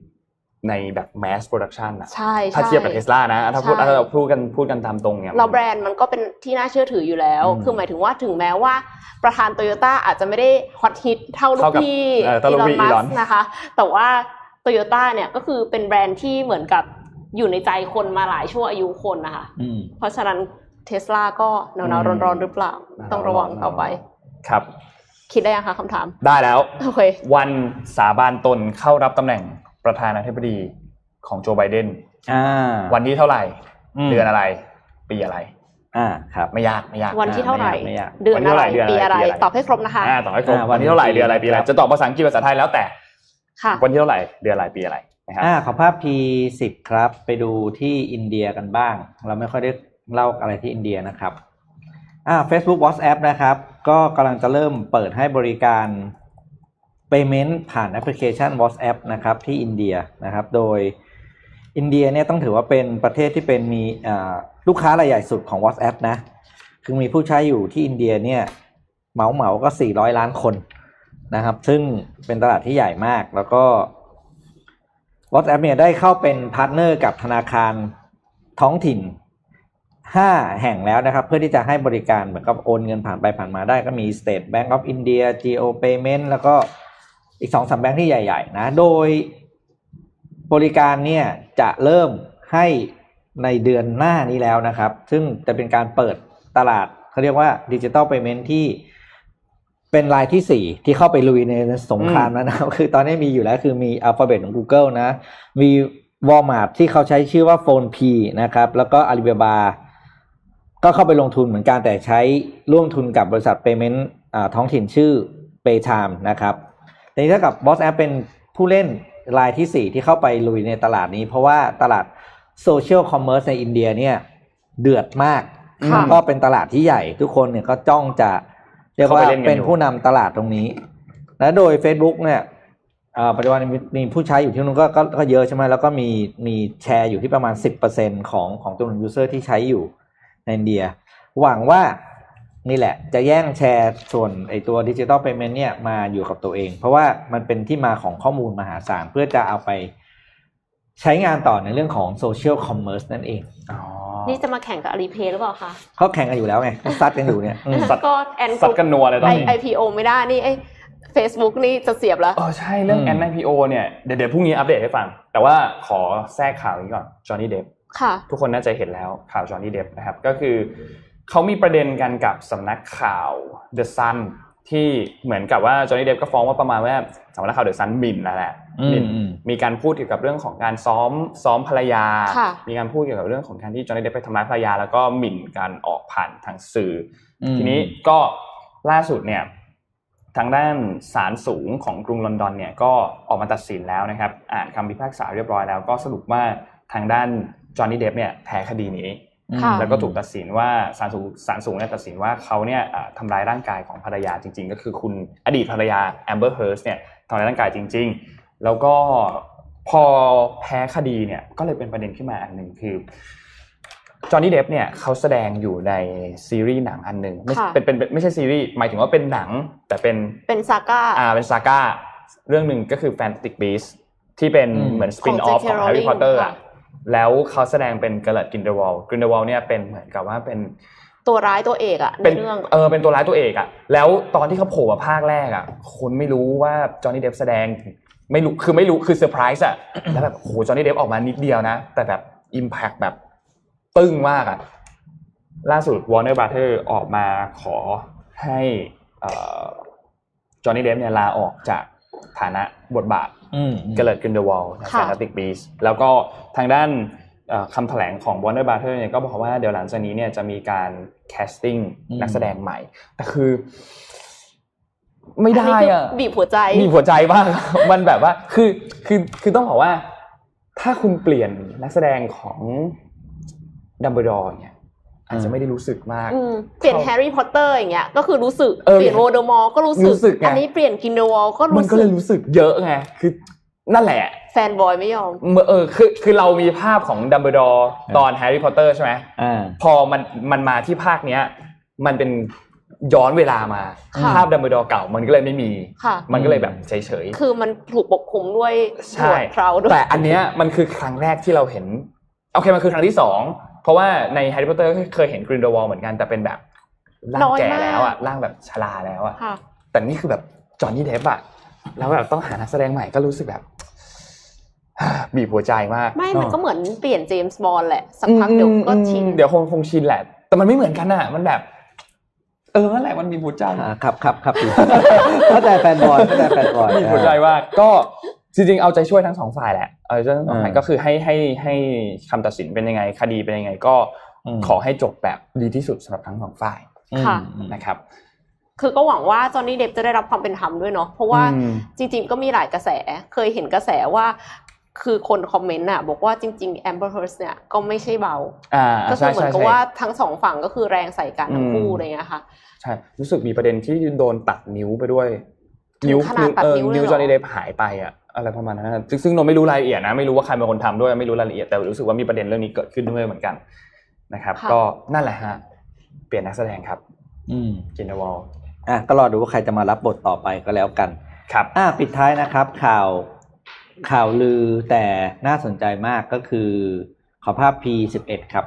ในแบบ mass production อะใช่ถ้าใช่เทียบกับเทสลานะ ถ้าพูดใช่ถ้าเราพูดกันพูดกันตามตรงเนี่ยเราแบรนด์มันก็เป็นที่น่าเชื่อถืออยู่แล้วอืมคือหมายถึงว่าถึงแม้ว่า ประธานโตโยต้าอาจจะไม่ได้ฮอตฮิตเท่าลูกเท่ากับพี่เออเท่าลูกพี่มั Elon นะคะ แต่ว่าโตโยต้าเนี่ยก็คือเป็นแบรนด์ที่เหมือนกับอยู่ในใจคนมาหลายชั่วอายุคนนะคะอืมเพราะฉะนั้นเทสลาก็หนาวๆร้อนๆหรือเปล่าต้องระวังต่อไปครับ คิดได้ยังคะคำถาม ได้แล้วโอเควันสาบานตนเข้ารับตำแหน่ง ประธานาธิบดีของโจไบเดนอ่าวันที่เท่าไหร่มเดือนอะไร ปีอะไร อ่าครับ ไม่ยากไม่ยาก วันที่เท่าไหร่ไม่ยากเดือนอะไรวันที่เท่าไหร่ปีอะไรเดือนอะไร ตอบให้ครบนะคะอ่าต่อให้ครบอ่าวัวันนที่เท่าไหร่ปีเดือนอะไรปีอะไรครับจะตอบภาษาอังกฤษภาษาไทยแล้วแต่ค่ะวันที่เท่าไหร่เดือนอะไรปีอะไรนะครับอ่าขอภาพ P10 ครับ ไปดูที่อินเดียกันบ้าง เราไม่ค่อยได้เล่าอะไรที่อินเดียนะครับอ่า Facebook WhatsApp นะครับ ก็กำลังจะเริ่มเปิดให้บริการ payment ผ่านแอปพลิเคชัน WhatsApp นะครับที่อินเดียนะครับ โดยอินเดียเนี่ยต้องถือว่าเป็นประเทศที่เป็นมีลูกค้ารายใหญ่สุดของ WhatsApp นะ คือมีผู้ใช้อยู่ที่อินเดียเนี่ยเหมาเหมาก็ 400 ล้านคนนะครับ ซึ่งเป็นตลาดที่ใหญ่มากแล้วก็ WhatsApp เนี่ยได้เข้าเป็น partner กับธนาคารท้องถิ่น 5 แห่งแล้วนะครับ เพื่อที่จะให้บริการเหมือนกับโอนเงินผ่านไปผ่านมาได้ก็มี State Bank of India Jio Payment แล้วก็ อีกสองสามแบงค์ที่ใหญ่ ๆ นะ โดยบริการเนี่ยจะเริ่มให้ในเดือนหน้านี้แล้วนะครับ ซึ่งจะเป็นการเปิดตลาดเขาเรียกว่าดิจิตอลเ a เมนที่เป็นรายที่สี่ที่เข้าไปลุยในสงครามแล้วนะครับ คือตอนนี้มีอยู่แล้วคือมี Alphabet ของ Google นะ มี Walmart ที่เขาใช้ชื่อว่า PhonePe นะครับ แล้วก็ Alibaba ก็เข้าไปลงทุนเหมือนกันแต่ใช้ร่วมทุนกับบริษัท Payment ท้องถิ่นชื่อ Paytm นะครับ แต่นี้เท่ากับ WhatsApp เป็นผู้เล่นรายที่ 4 ที่เข้าไปลุยในตลาดนี้ เพราะว่าตลาด social commerce ในอินเดียเนี่ยเดือดมาก ค่ะก็เป็นตลาดที่ใหญ่ ทุกคนเนี่ยก็จ้องจะเรียกว่าเข้าไปเล่นกันอยู่ เป็นผู้นำตลาดตรงนี้ และโดย Facebook เนี่ยอ่าปัจจุบันมีมีผู้ใช้อยู่ที่นู้นก็ก็ก็เยอะใช่ไหมแล้วก็มีมีแชร์อยู่ที่ประมาณ 10%ของของจำนวน user ที่ใช้อยู่ในอินเดีย หวังว่า นี่แหละ จะแย่งแชร์ส่วนไอตัวดิจิ t a ล p a y เมนต์เนี่ยมาอยู่กับตัวเอง เพราะว่ามันเป็นที่มาของข้อมูลมหาศาลเพื่อจะเอาไปใช้งานต่อในเรื่องของ social commerce นั่นเองอ๋อนี่จะมาแข่งกับ Alipay หรือเปล่าคะเขาแข่งกันอยู่แล้วไงเขาซัดกันอยู่เนี่ยอืมซัดก็ Ant ซัดกันนัวเลยตอนนี้ IP O ไม่ได้นี่ไอ Facebook นี่จะเสียบแล้วเออใช่เรื่องอืม Ant IPO เนี่ยเดี๋ยวเดี๋ยวพรุ่งนี้อัปเดตให้ฟัง แต่ว่าขอแทรกข่าวนี้ก่อนจอห์นนี่เดฟค่ะ ทุกคนน่าจะเห็นแล้วข่าวจอห์นนี่เดฟนะครับก็คือ เขามีประเด็นกันกับสำนักข่าว The Sun ที่เหมือนกับว่าจอห์นนี่เดฟก็ฟ้องว่าประมาณว่าสำนักข่าว The Sun หมิ่นนั่นแหละอืมหมิ่นอืมมีการพูดเกี่ยวกับเรื่องของการซ้อมซ้อมภรรยาค่ะมีการพูดเกี่ยวกับเรื่องของการที่จอห์นนี่เดฟไปทำร้ายภรรยา แล้วก็หมิ่นการออกผ่านทางสื่ออมทีนี้ก็ล่าสุดเนี่ยทางด้านศาลสูงของกรุงลอนดอนเนี่ยก็ออกมาตัดสินแล้วนะครับ อ่านคำพิพากษาเรียบร้อยแล้ว ก็สรุปว่าทางด้านจอห์นนี่เดปป์เนี่ยแพ้คดีนี้ค่ะ แล้วก็ถูกตัดสินว่าศาลสูงศาลสูงเนี่ยตัดสินว่าเขาเนี่ยอ่าทำร้ายร่างกายของภรรยาจริง ๆ ก็คือคุณอดีตภรรยาแอมเบอร์เฮิร์ดเนี่ยทำร้ายร่างกายจริง ๆ แล้วก็พอแพ้คดีเนี่ยก็เลยเป็นประเด็นขึ้นมาอันหนึ่งคือจอห์นนี่เดปป์เนี่ยเขาแสดงอยู่ในซีรีส์หนังอันหนึ่งไม่ค่ะเป็นเป็นเป็นไม่ใช่ซีรีส์หมายถึงว่าเป็นหนัง แต่เป็นเป็น saga อ่าเป็น saga เรื่องหนึ่งก็คือ Fantastic Beasts ที่เป็นอืมเหมือนสปินอขอองฟ J.K. ของ Harry Rowling Potter ค่ะอะ แล้วเขาแสดงเป็นเก l เลตกินเดอร์วอลกินเดอร์วอลเนี่ยเป็นเหมือนกับว่าเป็นตัวร้ายตัวเอกอะในเป็นเรื่องเออเป็นตัวร้ายตัวเอกอะแล้วตอนที่เขาโผล่มาภาคแรกอะคนไม่รู้ว่าจอห์นนี่เดปป์แสดงไม่รู้คือไม่รู้คือเซอร์ไพรส์อะแล้วแบบโอ้โหจอห์นนี่เดปป์ออกมานิดเดียวนะ แต่แบบ impact แบบตึ้งมากอะล่าสุด Warner Brother ออกมาขอให้จอห์นนี่เดปป์เนี่ยลาออกจากฐานะบทบาทอืม เกลิดกินเดอวอลในค่ะ Fantastic Beasts แล้วก็ทางด้านเอ่อคำแถลงของ Warner Brother เนี่ยก็บอกว่าเดี๋ยวหลังจากนี้เนี่ยจะมีการ casting อืมนักแสดงใหม่ แต่คือ ไม่ได้นนี้คือะบีบหัวใจมีหัวใจมากมันแบบว่า คือคือคือต้องบอกว่า ถ้าคุณเปลี่ยนนักแสดงของดัมเบิลดอร์เนี่ย อาจจะไม่ได้รู้สึกมากอืมเปลี่ยนแฮร์รี่พอตเตอร์อย่างเงี้ยก็คือรู้สึกเออเปลี่ยนโวลเดอมอร์ก็รู้สึรู้สึกไงอันนี้เปลี่ยนกินเดอวอลก็มันรู้ก็สึเลกยรู้สึกเยอะไงคือนั่นแหละแฟนบอยไม่ยอมเมื่อเออคือคือเรามีภาพของดัมเบิลดอร์ตอนแฮร์รี่พอตเตอร์ใช่ไหมอ่าพอมันมันมาที่ภาคเนี้ย มันเป็นย้อนเวลามาค่ะภาพดัมเบิลดอร์เก่ามันก็เลยไม่มีค่ะมันก็เลยแบบเฉยคือมันถูกปกคลุมด้วยๆหนใช่วดเคราวด้วแต่ยอันเนี้ยมันคือครั้งแรกที่เราเห็นโอเคมันคือครั้งที่สองเพ ราะว่าในแฮร์รี่พอตเตอร์เคยเห็นกรินเดลวัลด์เหมือนกันแต่เป็นแบบร่างแก่แล้วอะร่างแบบชราแล้วอะค่ะแต่นี่คือแบบจอห์นนี่เดปป์อะแล้วแบบต้องหานักแสดงใหม่ก็รู้สึกแบบบีบหัวใจมากไม่มันก็เหมือนเปลี่ยนเจมส์บอลแหละสักพักเดี๋ยวก็ชินเดี๋ยวคงคงชินแหละ แต่มันไม่เหมือนกันอะมันแบบ เออนั่นแหละมันมีหัวใจอ่าครับครับครับอยู่เข้าใจแฟนบอลเข้าใจแฟนบอลมีหัวใจว่าก็ จริงๆเอาใจช่วยทั้งสองฝ่ายแหละเอาใจช่วยทั้งสองฝ่ายอ่าก็คือให้ให้ให้คำตัดสินเป็นยังไง คดีเป็นยังไงก็อืมขอให้จบแบบดีที่สุดสำหรับทั้งสองฝ่ายค่ะอืมนะครับ คือก็หวังว่าจอห์นนี่เดฟจะได้รับความเป็นธรรมด้วยเนาะเพราะว่าอืมจริง ๆ ก็มีหลายกระแสเคยเห็นกระแสว่าคือคนคอมเมนต์น่ะบอกว่าจริงๆแอมเบอร์เฮิร์ดเนี่ยก็ไม่ใช่เบาอ่าใช่ใช่ใช่ก็คือเหมือนกับว่าทั้งสองฝั่งก็คือแรงใส่กันทั้งคู่อืมอะไรเงี้ยค่ะใช่รู้สึกมีประเด็นที่โดนตัดนิ้วไปด้วยถึงนิ้วขนาดตัดเออนิ้วเลยนิ้วเหรอจอห์นนี่ เดปป์หายไปอะ อะไรประมาณนั้นนะซึ่งซึ่งเราไม่รู้รายละเอียดนะไม่รู้ว่าใครเป็นคนทำด้วยไม่รู้รายละเอียดแต่รู้สึกว่ามีประเด็นเรื่องนี้เกิดขึ้นด้วยเหมือนกันนะครับค่ะก็นั่นแหละฮะเปลี่ยนนักแสดงครับ อืมกรินเดลวัลด์อะก็รอดูว่าใครจะมารับบทต่อไปก็แล้วกัน ครับ อะปิดท้ายนะครับ ข่าวข่าวลือแต่น่าสนใจมากก็คือ ขอภาพ P11 ครับ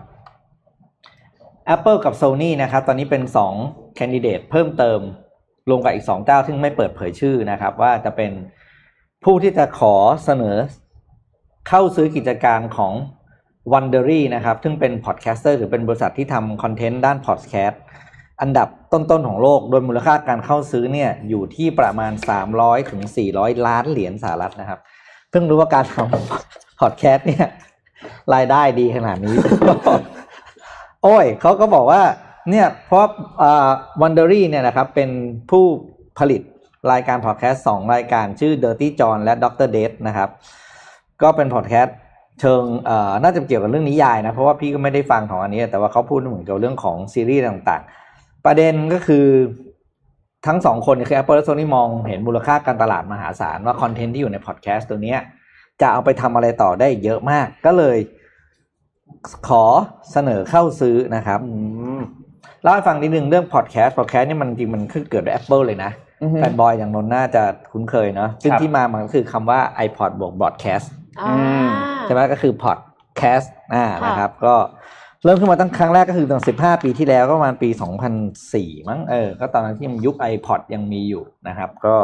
Apple กับ Sony นะครับ ตอนนี้เป็น2 candidate เพิ่มเติมรวมกับอีก 2 เจ้า ซึ่งไม่เปิดเผยชื่อนะครับ ว่าจะเป็น ผู้ที่จะขอเสนอเข้าซื้อกิจการของ Wondery นะครับ ซึ่งเป็น podcaster หรือเป็นบริษัทที่ทำคอนเทนต์ด้านพอดแคสต์อันดับต้น ๆ ของโลก โดยมูลค่าการเข้าซื้อเนี่ยอยู่ที่ประมาณ 300ถึง400 ล้านเหรียญสหรัฐนะครับ เพิ่งรู้ว่าการทำพอดแคสต์เนี่ยรายได้ดีขนาดนี้ โอ้ยเขาก็บอกว่าเนี่ยเพราะ Wondery เนี่ยนะครับเป็นผู้ผลิต รายการพอดแคสต์สองรายการชื่อ Dirty John และ Dr. Death นะครับ ก็เป็นพอดแคสต์เชิงเอ่อน่าจะเกี่ยวกับเรื่องนิยายนะ เพราะว่าพี่ก็ไม่ได้ฟังของอันนี้ แต่ว่าเขาพูดเหมือนกับเรื่องของซีรีส์ต่างๆ ประเด็นก็คือทั้งสองคนคือ Apple และ Sony มองเห็นมูลค่าการตลาดมหาศาลว่าคอนเทนต์ที่อยู่ในพอดแคสต์ตัวเนี้ยจะเอาไปทำอะไรต่อได้เยอะมาก ก็เลยขอเสนอเข้าซื้อนะครับอืมเล่าให้ฟังนิดนึงเรื่องพอดแคสต์พอดแคสต์นี่มันจริงมันขึ้นเกิดด้วย Apple เลยนะ แฟนบอยอย่างนนท์น่าจะคุ้นเคยเนาะซึ่งครับที่มามันก็คือคำว่า iPod บวก broadcast อ่าอืมใช่ไหมก็คือ podcast อ่าค่ะนะครับ ก็เริ่มขึ้นมาตั้งครั้งแรกก็คือตั้ง15 ปีที่แล้วก็ประมาณปี 2004 มั้งเออ ก็ตอนนั้นที่ยุค iPod ยังมีอยู่นะครับ ก็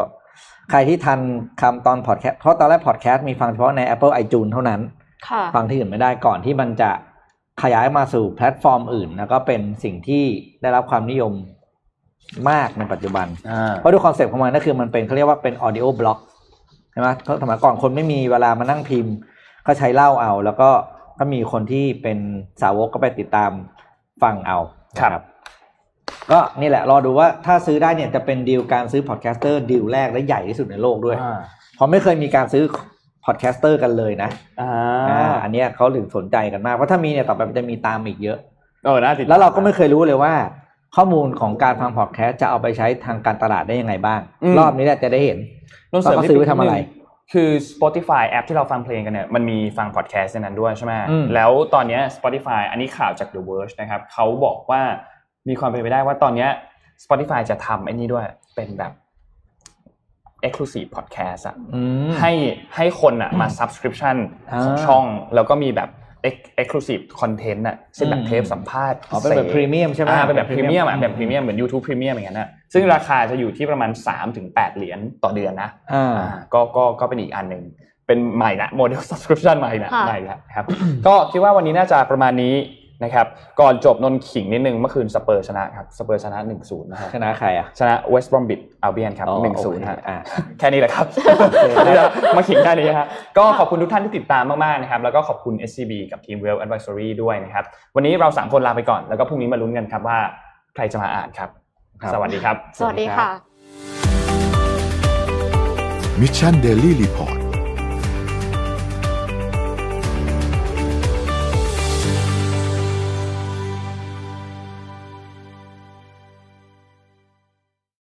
ใครที่ทันคำตอน podcast เพราะตอนแรก podcast มีฟังเฉพาะใน Apple iTunes เท่านั้นค่ะฟังที่อื่นไม่ได้ก่อนที่มันจะขยายมาสู่แพลตฟอร์มอื่น แล้วก็เป็นสิ่งที่ได้รับความนิยม มากในปัจจุบัน อ่า เพราะด้วยคอนเซ็ปต์ของมันก็คือมันเป็นเขาเรียกว่าเป็น audio blog ใช่ไหมเพราะสมัยก่อนคนไม่มีเวลามานั่งพิมพ์ ก็ใช้เล่าเอา แล้วก็ก็มีคนที่เป็นสาวกก็ไปติดตามฟังเอานะครับก็นี่แหละรอดูว่าถ้าซื้อได้เนี่ยจะเป็นดีลการซื้อ podcaster ดีลแรกและใหญ่ที่สุดในโลกด้วย อ่าเพราะไม่เคยมีการซื้อ podcaster กันเลยนะอ่าอ่าอันเนี้ยเขาถึงสนใจกันมากเพราะถ้ามีเนี่ยต่อไปมันจะมีตามอีกเยอะ เออน่าติดตามแล้วเราก็ไม่เคยรู้เลยว่า ข้อมูลของการฟังพอดแคสต์จะเอาไปใช้ทางการตลาดได้ยังไงบ้างอืมรอบนี้แหละจะได้เห็นต้องเสริมเราก็ซื้อไว้ทำอะไร คือ Spotify แอปที่เราฟังเพลงกันเนี่ยมันมีฟังพอดแคสต์ในนั้นด้วยใช่ไหมอืมแล้วตอนเนี้ย Spotify อันนี้ข่าวจาก The Verge นะครับเขาบอกว่ามีความเป็นไปได้ว่าตอนเนี้ย Spotify จะทำไอ้นี่ด้วยเป็นแบบ exclusive podcast อะอืมให้ให้คนอะมา subscription อ่าของช่องแล้วก็มีแบบ ex- exclusive content อะเช่นแบอืบมเทปสัมภาษณ์อ๋อเป็นแบบพิพรีเมียมใช่ไหมอ่าเป็นแบบพรีเมียมอะอืมแบบพรีเมียมเหมือน YouTube พรีเมียมอย่างนั้นอะซึ่งราคาจะอยู่ที่ประมาณ 3-8 เหรียญต่อเดือนนะอ่าอ่าก็ก็ก็เป็นอีกอันหนึ่งเป็นใหม่ละโมเดล subscription ใหม่ละค่ะใหม่ละครับก็คิดว่าวันนี้น่าจะประมาณนี้ นะครับก่อนจบนนท์ขิงนิดนึงเมื่อคืนสเปอร์ชนะครับสเปอร์ชนะ1-0นะฮะชนะใครอะชนะเวสต์บรอมวิชอัลเบียนครับอ๋อหนึ่งศูนเคย์ฮะอ่าแค่นี้แหละครับมาขิงแค่นี้ฮะก็ขอบคุณทุกท่านที่ติดตามมากๆนะครับแล้วก็ขอบคุณ SCB กับทีม Well Advisory ด้วยนะครับวันนี้เราสามคนลาไปก่อน แล้วก็พรุ่งนี้มาลุ้นกันครับว่าใครจะมาอ่านครับครับสวัสดีครับ สวัสดีค่ะ Mission Daily Report